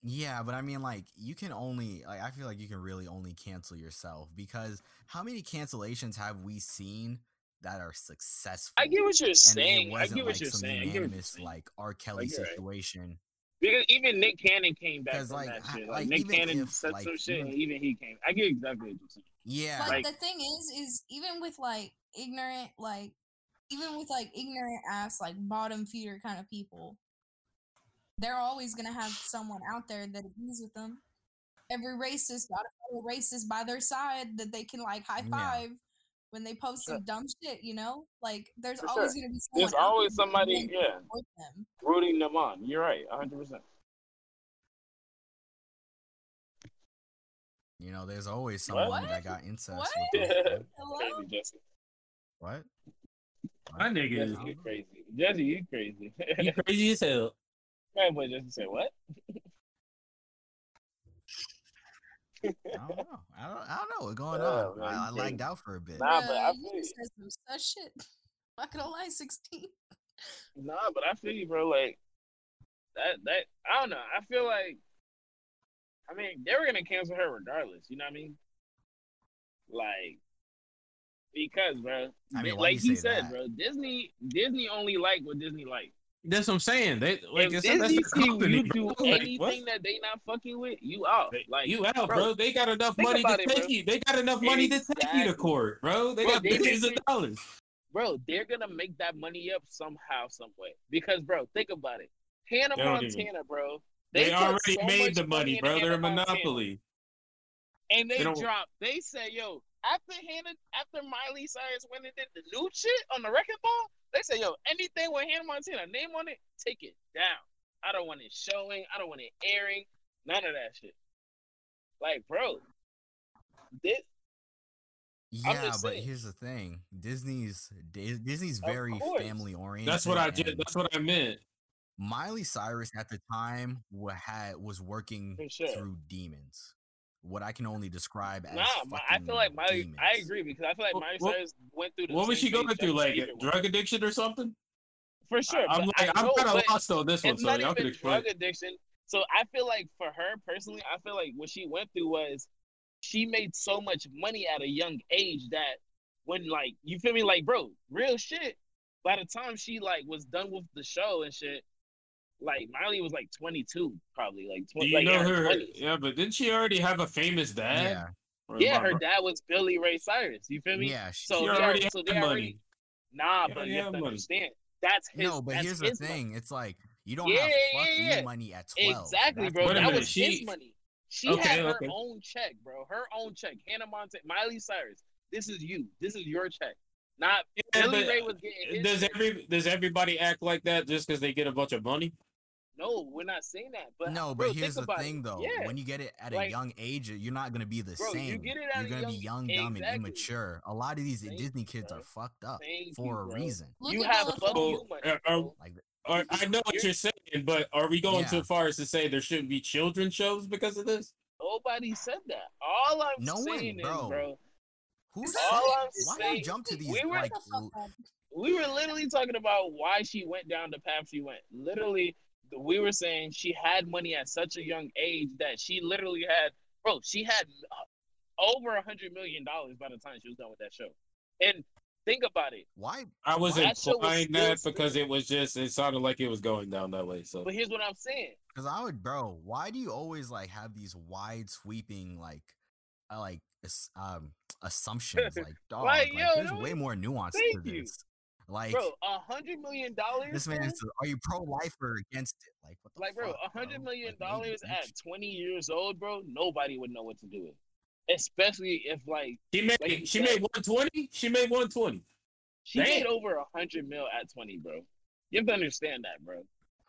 Yeah, but I mean, like, you can only, like, I feel like you can really only cancel yourself because how many cancellations have we seen that are successful? I get what you're and saying. it I wasn't get what like you're some saying. I get what you're unanimous, like, R. Kelly you're right. situation. Because even Nick Cannon came back from like, that I- shit. like, Like, Nick Cannon if, said like, some shit, and even he came. I get exactly what you're saying. Yeah. But Like- the thing is, is even with like ignorant, like even with like ignorant ass, like bottom feeder kind of people, they're always gonna have someone out there that agrees with them. Every racist got a racist by their side that they can like high Yeah. five when they post Sure. some dumb shit. You know, like there's For always sure. gonna be someone. There's out always that's somebody, yeah, them. rooting them on. You're right, 100. percent You know, there's always What? someone that got incest What? with them. Hello. Crazy, Jesse. What? My nigga, you crazy. Jesse, you crazy. you crazy as hell. Man, boy, Jesse said what? I don't know. I don't, I don't know what's going Yeah, on. man, I, I lagged out for a bit. Nah, but I feel you you. just said some sus shit. Not gonna lie, sixteen. Nah, but I feel you, bro. Like that. That I don't know. I feel like. I mean, they were gonna cancel her regardless. You know what I mean? Like, because, bro. I mean, like he said, that? bro. Disney, Disney only like what Disney like. That's what I'm saying. They like if that's Disney the company. you do bro. Anything that they not fucking with, you out. Like you out, bro, bro. They got enough money to it, take bro. you. They got enough money to take you to court, bro. They got they billions of dollars. bro, they're gonna make that money up somehow, some way. Because, bro, think about it. Hannah They Montana, bro. They, put already so made the money, bro. They're a monopoly. And they, They dropped. They said, "Yo, after Hannah, after Miley Cyrus went and did the new shit on the Wrecking Ball, they say, "Yo, anything with Hannah Montana name on it, take it down. I don't want it showing. I don't want it airing. None of that shit. Like, bro, this Yeah, but saying. here's the thing: Disney's Disney's very family oriented. That's what I did. That's what I meant. Miley Cyrus at the time had was working sure. through demons. What I can only describe as nah. My, I feel like Miley. demons. I agree because I feel like What- Miley what- Cyrus went through. The What was she going through? Like Justin Bieber drug addiction or something? for sure. I'm like, I I'm kind of but lost on this one, it's so not y'all can explain. drug addiction. So I feel like for her personally, I feel like what she went through was she made so much money at a young age that when like you feel me, like bro, real shit. By the time she like was done with the show and shit, like Miley was like 22, probably like Do 20. you like, know her her? 20s. Yeah, but didn't she already have a famous dad? Yeah, Or Yeah, her dad was Billy Ray Cyrus. You feel me? yeah. she- So She they already are, so had they money. already nah, She but you have to money. understand that's his. no, but here's the his money. thing: it's like you don't Yeah, have yeah, yeah. money at twelve. Exactly, That's bro. what Wait a That minute, was is. his money. She Okay, had her okay. own check, bro. Her own check. Hannah Montana, Miley Cyrus. This is you. This is your check. Not Yeah, Billy Ray was getting his Does check. every does everybody act like that just because they get a bunch of money? No, we're not saying that. But no, bro, but here's the thing, it. though. Yeah. When you get it at Like- a young age, you're not gonna be the Bro, you same. get it at you're gonna be young- young, dumb, and immature. A lot of these Thank Disney you, kids bro. are fucked up Thank for you, a bro. reason. Look you have the fuck you money. Uh, uh. Like, Or, I know what You're- you're saying, but are we going Yeah. too far as to say there shouldn't be children shows because of this? Nobody said that. All I'm No one, saying bro. is, bro, who Is said? that- all I'm Why saying, you jump to these we were- like? The l- fuck up. we were literally talking about why she went down the path she went. Literally, we were saying she had money at such a young age that she literally had, bro, she had uh, over a hundred million dollars by the time she was done with that show. And think about it. Why? I was That show was that because it was just it sounded like it was going down that way. So But here's what I'm saying. Because I would, bro. Why do you always like have these wide sweeping like, uh, like um assumptions? Like, dog, Like, like, yo, there's way more nuance to thank you. This. Like, Bro, a hundred million dollars. this man bro? is. Are you pro life or against it? Like, what the Like, bro, a hundred million dollars each- at 20 years old, bro, nobody would know what to do with. Especially if like she made Like you she said. made one twenty. She made one twenty. she made over a hundred mil at 20, bro. You have to understand that, bro.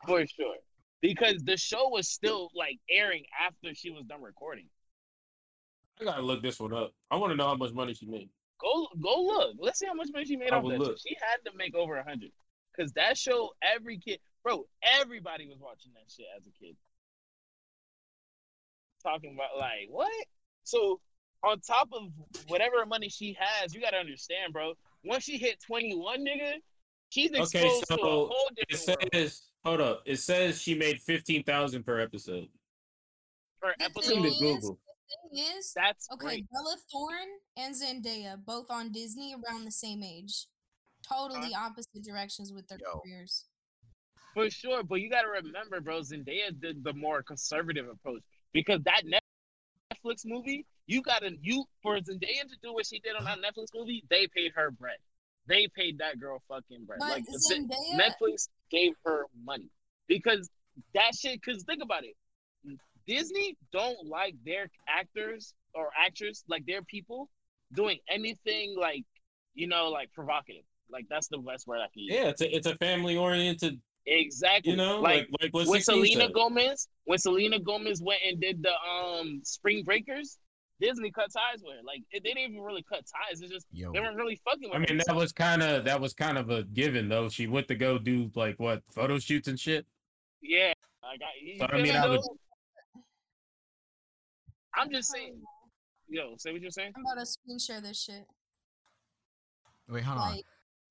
For sure. because the show was still like airing after she was done recording. I gotta look this one up. I want to know how much money she made. Go go look. Let's see how much money she made I off that. look. Shit. She had to make over a hundred. Cause that show, every kid, bro, everybody was watching that shit as a kid. Talking about like what? So on top of whatever money she has, you gotta understand, bro. Once she hit twenty one, nigga, she's exposed Okay, to a so whole It different world. hold up. It says she made fifteen thousand per episode. Per episode, Listen to thing is- Google. Thing is, that's okay, great. Bella Thorne and Zendaya both on Disney around the same age. Totally uh-huh. opposite directions with their Yo. careers. For sure, but you got to remember, bro. Zendaya did the more conservative approach because that Netflix movie, you got to you for Zendaya to do what she did on that Netflix movie. They paid her bread. They paid that girl fucking bread. But like Zendaya, Netflix gave her money because that shit. Because think about it, Disney don't like their actors or actors, like their people, doing anything like you know, like provocative. Like that's the best word I can use. Yeah, it's a it's a family oriented. Exactly. You know, like like like when Selena said. Gomez, when Selena Gomez went and did the um Spring Breakers, Disney cut ties with her. Like they didn't even really cut ties. It's just Yo, they weren't really fucking with I her. mean, that was kind of that was kind of a given though. She went to go do like what photo shoots and shit. yeah. Like I, you So, I mean, I would- though? I'm just saying. Oh. Yo, say what you're saying. I'm about to screen share this shit. wait, hold on.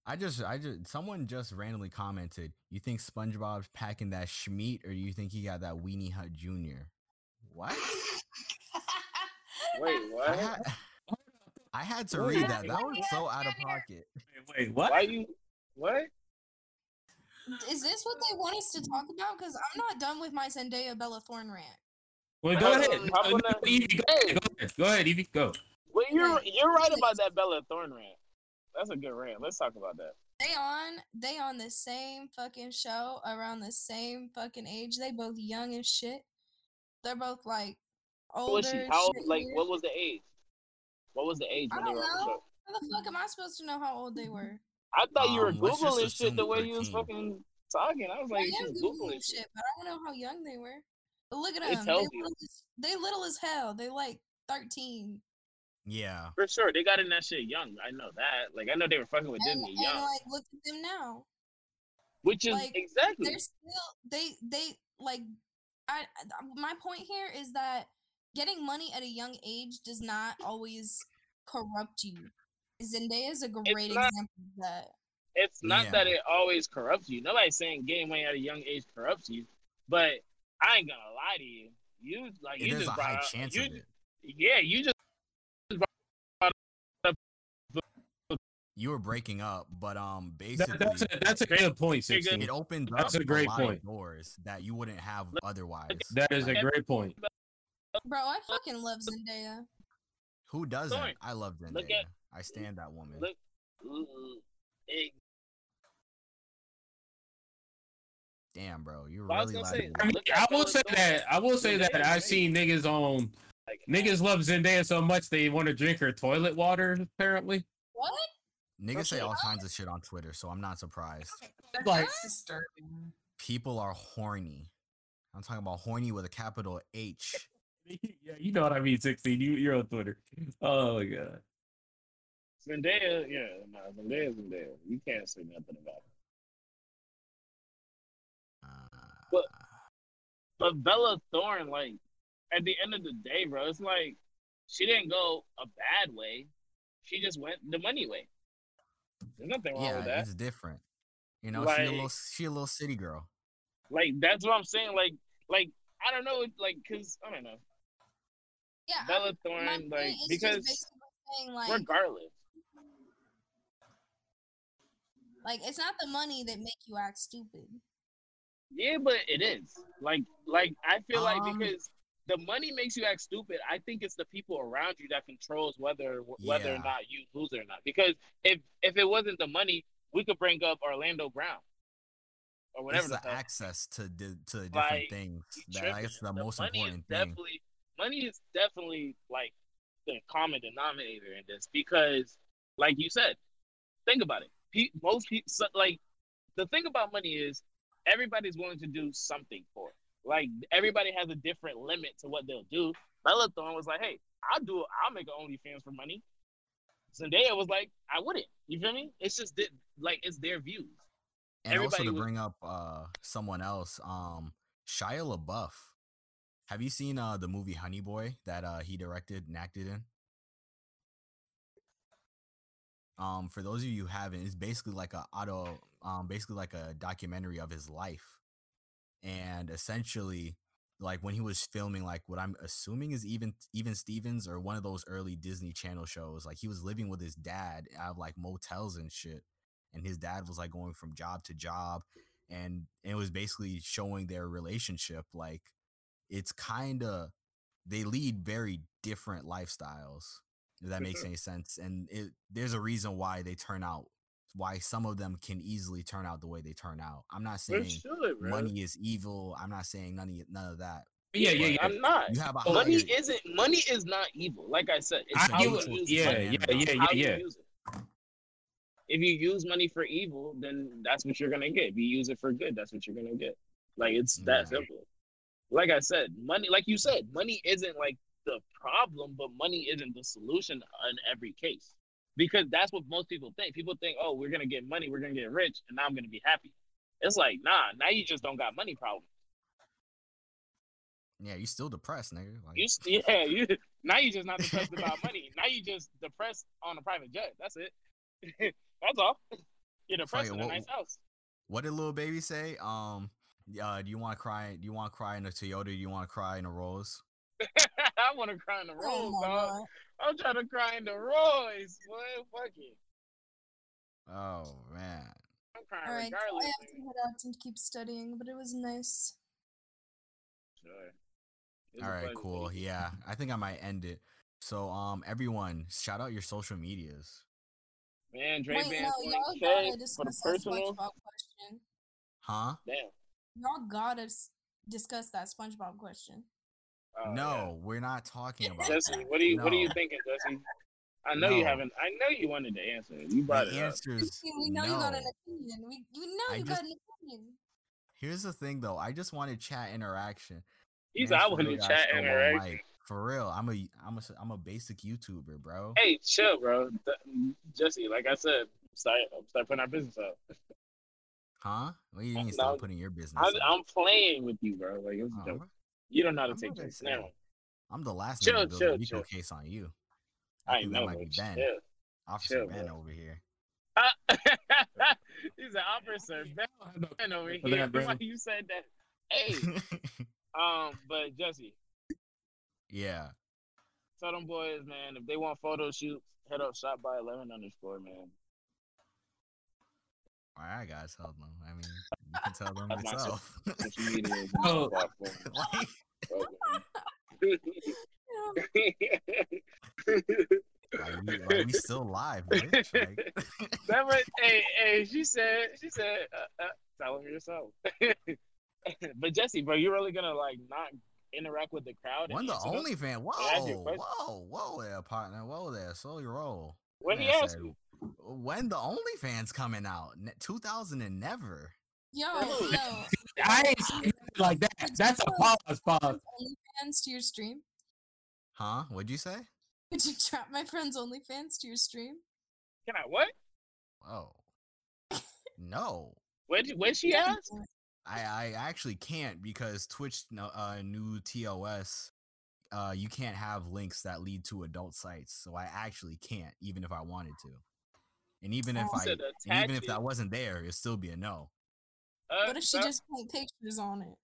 I just, I just, someone just randomly commented. You think SpongeBob's packing that schmeat, or you think he got that Weenie Hut Junior? What? Wait, I what? had, I had to read that. That was so out of pocket. Wait, what? Why you? What? is this what they want us to talk about? Because I'm not done with my Zendaya Bella Thorne rant. Well, go ahead. I'm No, gonna- no, Evie, go Hey. ahead. Go ahead. Go ahead, Evie. Go. Well, you're you're right about that Bella Thorne rant. That's a good rant. Let's talk about that. They on they on the same fucking show around the same fucking age. They both young as shit. They're both like What older. was she? How old? shit Like, what was the age? What was the age I when they don't were on the know. show? How the fuck am I supposed to know how old they were? I thought you were Um, let's just googling shit the assume way you was fucking talking. I was I like, am she's googling googling shit, shit. but I don't know how young they were. But look at It them. They little, as, they little as hell. They like thirteen. Yeah. For sure, they got in that shit young. I know that. Like, I know they were fucking with And, Disney and young, like look at them now. which is like, exactly. they're still they they like I I- my point here is that getting money at a young age does not always corrupt you. Zendaya is a great not- example of that. It's not that it always corrupts you. Nobody's saying getting money at a young age corrupts you, but I ain't gonna lie to you. You like It you is a just brought high up- chance you, of it. Yeah, you just You were breaking up, but um, That, basically, that's a that's a good point. Good. Sixteen. it opened That's up a great lot of point. doors that you wouldn't have otherwise. That is a great point. Bro, I fucking love Zendaya. Who doesn't? Sorry. I love Look Zendaya. at- I stand that woman. look. Damn, bro, you Well, I was really gonna like. say, I mean, I will say that I will say that I've great. seen niggas on like, niggas love Zendaya so much they want to drink her toilet water. Apparently, What? Niggas say all kinds of shit on Twitter, so I'm not surprised. Like- That's disturbing. People are horny. I'm talking about horny with a capital H. yeah, you know what I mean. Sixteen. You you're on Twitter. Oh my god. Zendaya, yeah, no, Zendaya, Zendaya. You can't say nothing about it. But- But Bella Thorne, like, at the end of the day, bro, it's like she didn't go a bad way. She just went the money way. There's nothing wrong yeah, with that. it's different. You know, she a little she a little city girl. Like, that's what I'm saying. Like, like I don't know, like, cause I don't know. Yeah, Bella my Thorne, point like, is because basically saying like regardless, like it's not the money that make you act stupid. Yeah, but it is. Like, like I feel like Um, because the money makes you act stupid. I think it's the people around you that controls whether whether or not you lose it or not. Because if if it wasn't the money, we could bring up Orlando Brown or whatever it's the the access to to different Like, things. That guess the, The most money important is thing. definitely money is definitely like the common denominator in this because, like you said, think about it. Most people like the thing about money is everybody's willing to do something for it. Like everybody has a different limit to what they'll do. Bella Thorne was like, "Hey, I'll do it. I'll make an OnlyFans for money." Zendaya was like, "I wouldn't." You feel me? It's just that, like it's their views. And also to was- bring up uh someone else, um Shia LaBeouf. Have you seen uh the movie Honey Boy that uh he directed and acted in? Um for those of you who haven't, it's basically like a auto um basically like a documentary of his life. And essentially like when he was filming like what I'm assuming is even even Stevens or one of those early Disney Channel shows, like he was living with his dad out of like motels and shit. And his dad was like going from job to job. And it was basically showing their relationship like it's kind of they lead very different lifestyles if that makes any sense. And it there's a reason why they turn out why some of them can easily turn out the way they turn out i'm not saying sure, bro. money is evil i'm not saying none of, none of that Yeah, yeah, yeah. I'm not. you have a Money higher- isn't money is not evil. Like I said, it's I how you what- use yeah, yeah, yeah, yeah, yeah. If you use money for evil, then that's what you're gonna get. If you use it for good, that's what you're gonna get. Like it's that Yeah. simple. Like I said, money, like you said, money isn't like the problem, but money isn't the solution in every case. Because that's what most people think. People think, oh, we're gonna get money, we're gonna get rich, and now I'm gonna be happy. It's like, nah, now you just don't got money problem. yeah you still depressed nigga like, You s- yeah, you now you just not depressed about money. Now you just depressed on a private jet. That's it. That's all. You're depressed Fuck in it, a what- nice house. what did little baby say um uh, do you want to cry do you want to cry in a toyota do you want to cry in a rolls I want to cry in the Oh Rolls, my dog. God. I'm trying to cry in the Royce, boy. Fuck it. oh man I'm crying All right, I regardless. have to head out and keep studying, but it was nice. Sure. It was All a right, pleasure cool. meeting you. Yeah, I think I might end it. So, um, everyone, shout out your social medias, Man, Dre Wait, Band no, y'all gotta for the discuss that personal. SpongeBob question. huh? Damn. Y'all gotta discuss that SpongeBob question. Oh, no, we're not talking about Jesse, that. what are you what are you thinking, Jesse? I know you haven't. I know you wanted to answer. You brought The it up. is we know you got an opinion. We, we know I you just- got an opinion. Here's the thing, though. I just wanted chat interaction. He Man, said I for wanted real, chat interaction. mic. For real, I'm a I'm a I'm a basic YouTuber, bro. Hey, chill, bro. Th- Jesse, like I said, start start putting our business out. Huh? Well, you need to No, putting your business. I'm, out. I'm playing with you, bro. Like it's a Oh, joke. bro, You don't know how to I'm take about to jokes. Never. I'm the last Chill, nigga to build chill, a chill. case on you. I, I think know, that might be Ben. Chill. Officer chill, Ben bro. over here. He's an officer. Ben Ben over here. that, bro. Why you said that? Hey, um, but Jesse, yeah. tell them boys, man, if they want photo shoots, head up shop by eleven underscore, man. All right, guys, tell them. I mean, you can tell them yourself. Social media is Oh. like, we, like, we still live, bitch. Like, That was, hey, hey, she said, she said, uh, uh, tell them yourself. but Jesse, bro, you really gonna like not interact with the crowd? one the only fan. Whoa, whoa, whoa there, partner. Whoa there. Slow your roll. What he asked you? When the OnlyFans coming out? Ne- 2000 and never. Yo, yo. I ain't saying like that. That's a pause. Pause. OnlyFans to your stream? Huh? What'd you say? Would you trap my friend's OnlyFans to your stream? Can I what? Oh. No. What? What she asked? I, I actually can't because Twitch no- uh, new TOS, uh, you can't have links that lead to adult sites. So I actually can't, even if I wanted to. And even if. I, even if it. that wasn't there, it'd still be a no. Uh, What if she uh, just put pictures on it?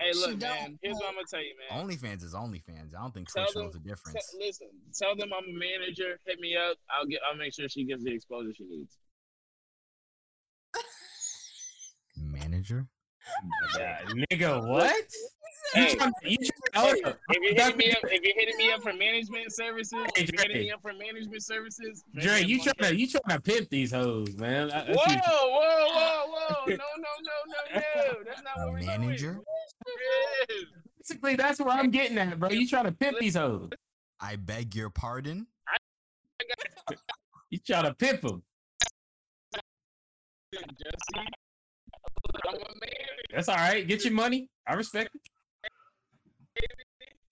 Hey, look, don't man. Here's what. I'm gonna tell you, man. OnlyFans is OnlyFans. I don't think Tell Twitch them- knows the Te- difference. listen, tell them I'm a manager. Hit me up. I'll get. I'll make sure she gets the exposure she needs. Manager? Yeah, nigga, what? You Hey, trying, you Hey, trying, oh, if you're hitting me up, if you're hitting me up for management services, Hey, if you're hitting me up for management services, Dre, you trying to you trying to pimp these hoes, man? I- I Whoa, whoa, whoa, whoa! No, no, no, no, no! That's not what we're Manager? doing. Yes. Basically, that's where I'm getting at, bro. You trying to pimp these hoes? I beg your pardon? You trying to pimp them? Jesse, I'm a man. That's all right. Get your money. I respect it.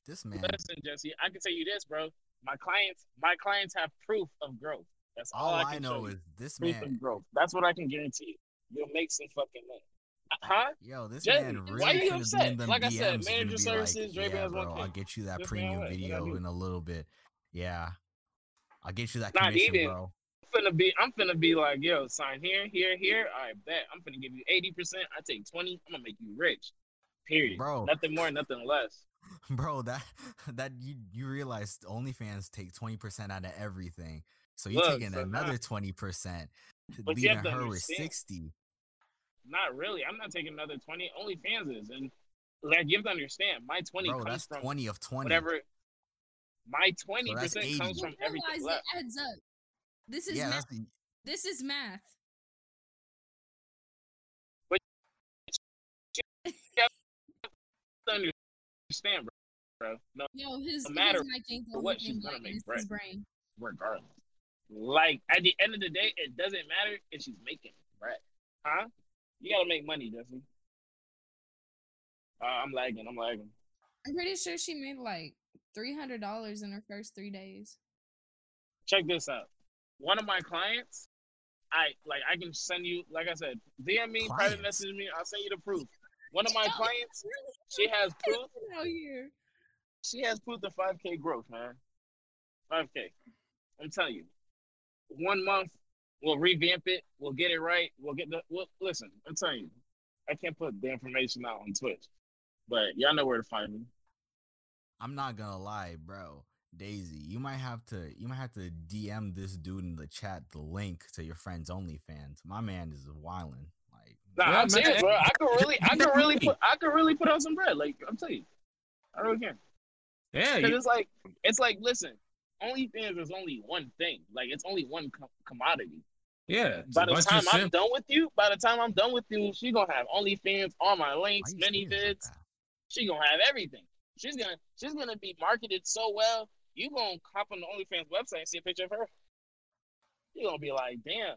This man. Listen, Jesse, I can tell you this, bro. My clients, my clients have proof of growth. That's all, All I I know is this Proof man. of growth. That's what I can guarantee you. You'll make some fucking money. Uh, Huh? Yo, this Jesse, man why really you upset? Like I said, DMs manager services, like, yeah, bro, 1K. I'll get you that Just premium man, what? What I video in a little bit. Yeah, I'll get you that Not commission, even. bro. I'm finna be, I'm finna be like, yo, sign here, here, here. I bet I'm finna give you 80%. I take 20. I'm gonna make you rich. Period. Bro. Nothing more, nothing less. Bro, that that you you realize OnlyFans take twenty percent out of everything, so you Look, taking so now- another twenty percent, But you leaving have to her with sixty. Not really. I'm not taking another 20. Only fans is. And like you have to understand, my 20 Bro, comes that's from twenty of twenty. whatever. My 20% that's 80. comes You from everything realize left. it adds up. This is Yeah, math. that's This is math. Understand, bro. bro. No, Yo, his, No matter his mic what, only she's gonna black, make it's bread. brain. regardless. Like at the end of the day, it doesn't matter if she's making bread, huh? You gotta make money, Jesse. Uh, I'm lagging. I'm lagging. I'm pretty sure she made like three hundred dollars in her first three days. Check this out. One of my clients, I like. I can send you. Like I said, DM me, private message me. I'll send you the proof. One of my Yo, clients, she has proof. out here. She has proof of 5K growth, man. 5K. I'm telling you. One month, we'll revamp it. We'll get it right. We'll get the. We'll, listen, I'm telling you. I can't put the information out on Twitch, but y'all know where to find me. I'm not gonna lie, bro. Daisy, you might have to you might have to DM this dude in the chat the link to your friend's OnlyFans. My man is wilding. Nah, Yeah, I'm serious, bro. I could really, I could really put, I could really put out some bread. Like I'm telling you, I really can. Yeah, Cause it's like, it's like, listen, OnlyFans is only one thing. Like it's only one com- commodity. yeah. By the time I'm simp- done with you, by the time I'm done with you, she gonna have OnlyFans, all my links, many like vids. She gonna have everything. She's gonna she's gonna be marketed so well. You gonna hop on the OnlyFans website and see a picture of her. You gonna be like, damn.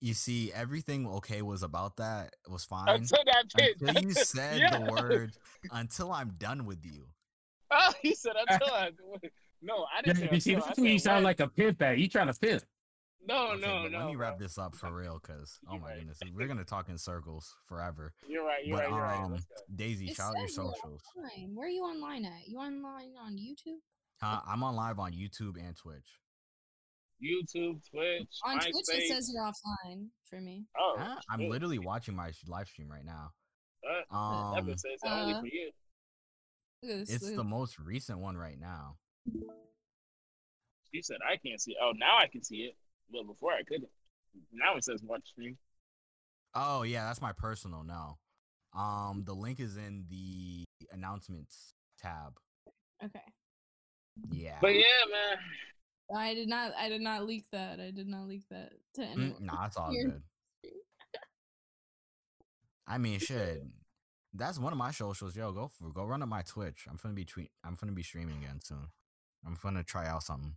You see, everything okay was about that was fine Until that pitch. until you said Yeah. the word until I'm done with you. Oh, he said until I. No, I didn't. say you see, until. I that's when you sound like a pimp at. You trying to pimp. No, Okay, no, no. let me wrap bro. this up for real, cause oh my right. goodness, we're gonna talk in circles forever. You're right. You're but right. You're right. um, Let's. Daisy, It shout out your socials. online. Where are you online at? You online on YouTube? Huh? I'm on live on YouTube and Twitch. YouTube, Twitch, On MySpace. Twitch, it says you're offline for me. oh, Huh? I'm literally watching my live stream right now. Uh, Um, Evan says it's only uh, for you. Look it's look the most recent one right now. She said I can't see. Oh, now I can see it. Well, before I couldn't. Now it says watch stream. Oh yeah, that's my personal now. Um, the link is in the announcements tab. Okay. Yeah. But yeah, man. I did not. I did not leak that. I did not leak that to Mm, anyone. nah, it's all good. I mean, shit. That's one of my socials. Yo, go for go run up my Twitch. I'm gonna be tweet. I'm gonna be streaming again soon. I'm gonna try out something.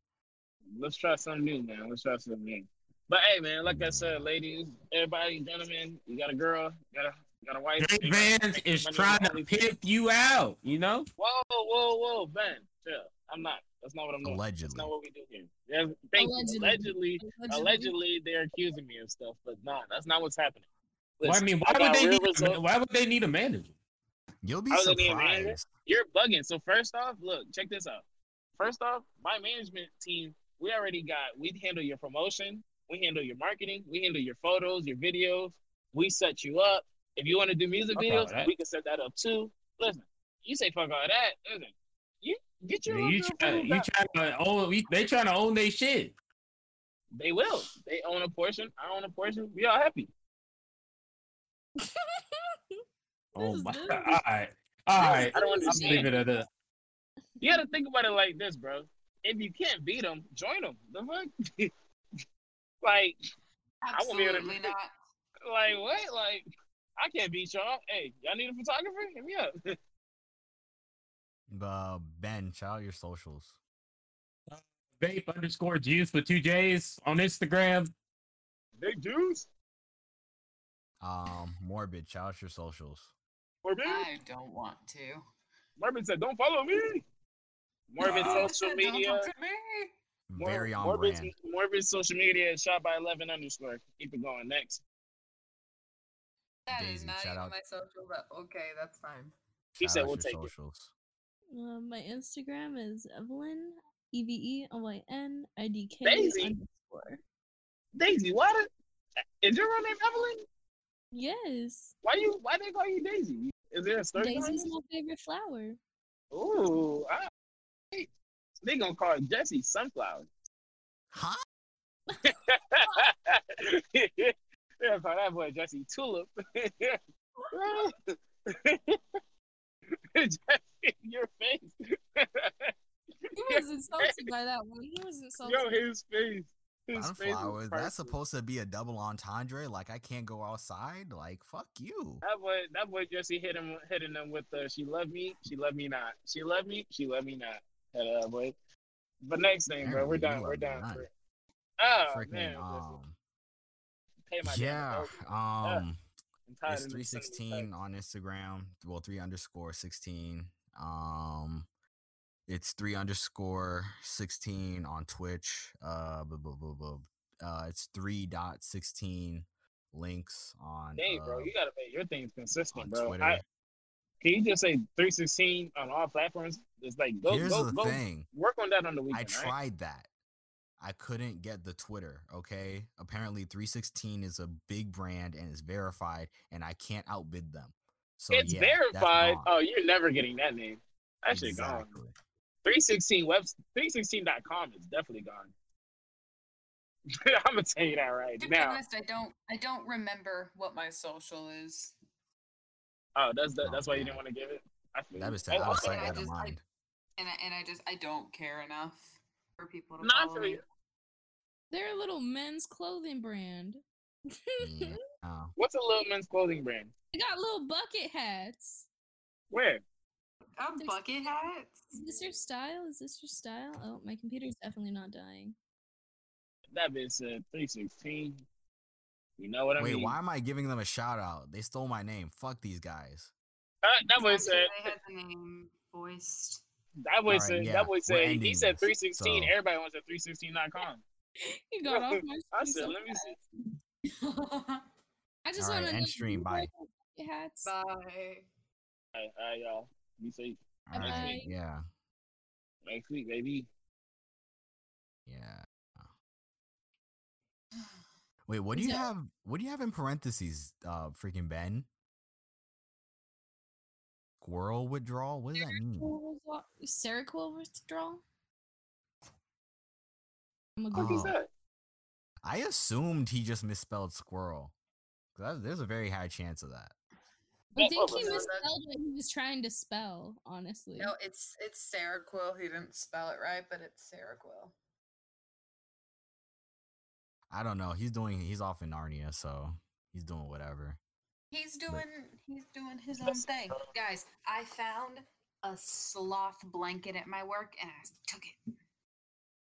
Let's try something new, man. Let's try something new. But hey, man, like I said, ladies, everybody, gentlemen, you got a girl, you got a, got a wife. Jay you gotta Vans make is trying to OnlyFans. pimp you out. You know. Whoa, whoa, whoa, Ben, chill. I'm not. That's not what I'm doing. That's not what we do here. Yeah, thank Allegedly. you. Allegedly, Allegedly. allegedly, they're accusing me of stuff, but nah, that's not what's happening. Well, I mean, why got would they need? results. Why would they need a manager? You'll be I was in the manager. surprised. You're bugging. So first off, look, check this out. First off, my management team, we already got. We handle your promotion. We handle your marketing. We handle your photos, your videos. We set you up. If you want to do music Fuck all videos, we can set that up too. Listen, you say fuck all that. Listen, you get your You, little you, try, you trying to own? They trying to own their shit. They will. They own a portion. I own a portion. We all happy. Oh my! good. All right, all right. I don't I'm understand. leaving it at that. You got to think about it like this, bro. If you can't beat them, join them. The fuck? like, I won't be able to Absolutely do not. like what? Like, I can't beat y'all. Hey, y'all need a photographer? Hit me up. But Ben, shout out your socials. Vape underscore juice with two J's on Instagram. Big juice. Um, morbid. Shout out your socials. Morbid, I don't want to. Morbid said, "Don't follow me." Morbid No, social don't media. look at me. Mor- Very on Morbid's, brand. Morbid's social media is shot by eleven underscore. Keep it going. Next, That is Daisy, not even out- my social, but okay, that's fine. He Shout said out we'll your take it. socials. Uh, my Instagram is Evelyn E V E L Y N I D K Daisy. underscore. Daisy, why did, is your real name Evelyn? Yes, Why you? Why they call you Daisy? Is there a story Daisy's this? my favorite flower. Ooh, I, they gonna call Jesse Sunflower. Huh? they gonna call that boy Jesse Tulip. Jesse, your face. He was insulted by that one. He was insulted. Yo, his face. His face was Sunflowers. That's supposed to be a double entendre. Like I can't go outside. Like fuck you. That boy, that boy Jesse hit him, hitting them with the "She love me, she love me not, she love me, she love me not." Hit that boy. But next thing, bro, we're done. We're done. for- Oh Freaking man, um. pay my Yeah. bills. Um. It's three sixteen on Instagram. Well, three underscore sixteen. Um, it's three underscore sixteen on Twitch. Uh, bu- bu- bu- bu- uh, it's three dot sixteen Lynx on. Bro, uh, you gotta make your things consistent, bro. Twitter. I, can you just say 316 on all platforms? It's like go Here's go the go thing. work on that on the I weekend. right? tried that. I couldn't get the Twitter. Okay. Apparently, 316 is a big brand and it's verified, and I can't outbid them. So it's yeah, verified. Oh, you're never getting that name. That shit gone. exactly. 316 web 316.com is definitely gone. I'm gonna tell you that right To be now. honest, I don't. I don't remember what my social is. Oh, that's the, Oh, that's why you didn't want to give it. I feel That was out of okay. sight, I out of just- I- mind. and I, and I just I don't care enough for people to Not follow for me. you. They're a little men's clothing brand. Yeah. Oh. What's a little men's clothing brand? They got little bucket hats. Where? Oh, There's- bucket hats. Is this your style? Is this your style? Oh, my computer's definitely not dying. That bitch said 316. You know what I Wait, mean? Wait, why am I giving them a shout out? They stole my name. Fuck these guys. Uh, that boy said. they had the name voiced. That boy Alright, said. yeah, that boy said. He ending said this, 316. so- Everybody wants at 316.com. He got off my I said, so let me see. I just Alright, want to end stream, bye. Hats. Bye. All right, all right, y'all. Be safe. All right. Bye. Yeah. Next week, baby. Yeah. Wait, what do you it- have? What do you have in parentheses? Uh, freaking Ben. Squirrel withdrawal. What does that mean? Seroquel withdrawal? I'm a What Google. is Oh. that? I assumed he just misspelled squirrel. that- There's a very high chance of that. I think he misspelled what he was trying to spell, honestly. No, it's it's Seroquel. He didn't spell it right, but it's Seroquel. I don't know. He's doing. He's off in Narnia, so he's doing whatever. He's But- doing he's doing his own thing. Guys, I found a sloth blanket at my work and I took it.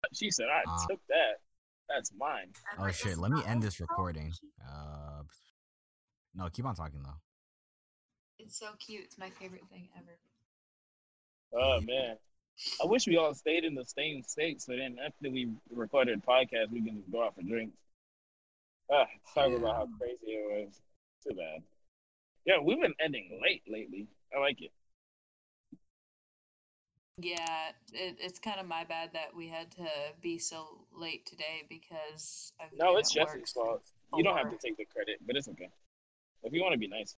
She said, I Uh, took that. That's mine. Oh shit! Let me end this recording. Uh, no, keep on talking though. It's so cute. It's my favorite thing ever. Oh man. I wish we all stayed in the same state so then after we recorded the podcast we can just go out for drinks. Ah, talk about how crazy it was. Too bad. Yeah, we've been ending late lately. I like it. Yeah, it, it's kind of my bad that we had to be so late today because I've No, it's Jesse's fault. Oh, you don't have to take the credit, but it's okay. If you want to be nice.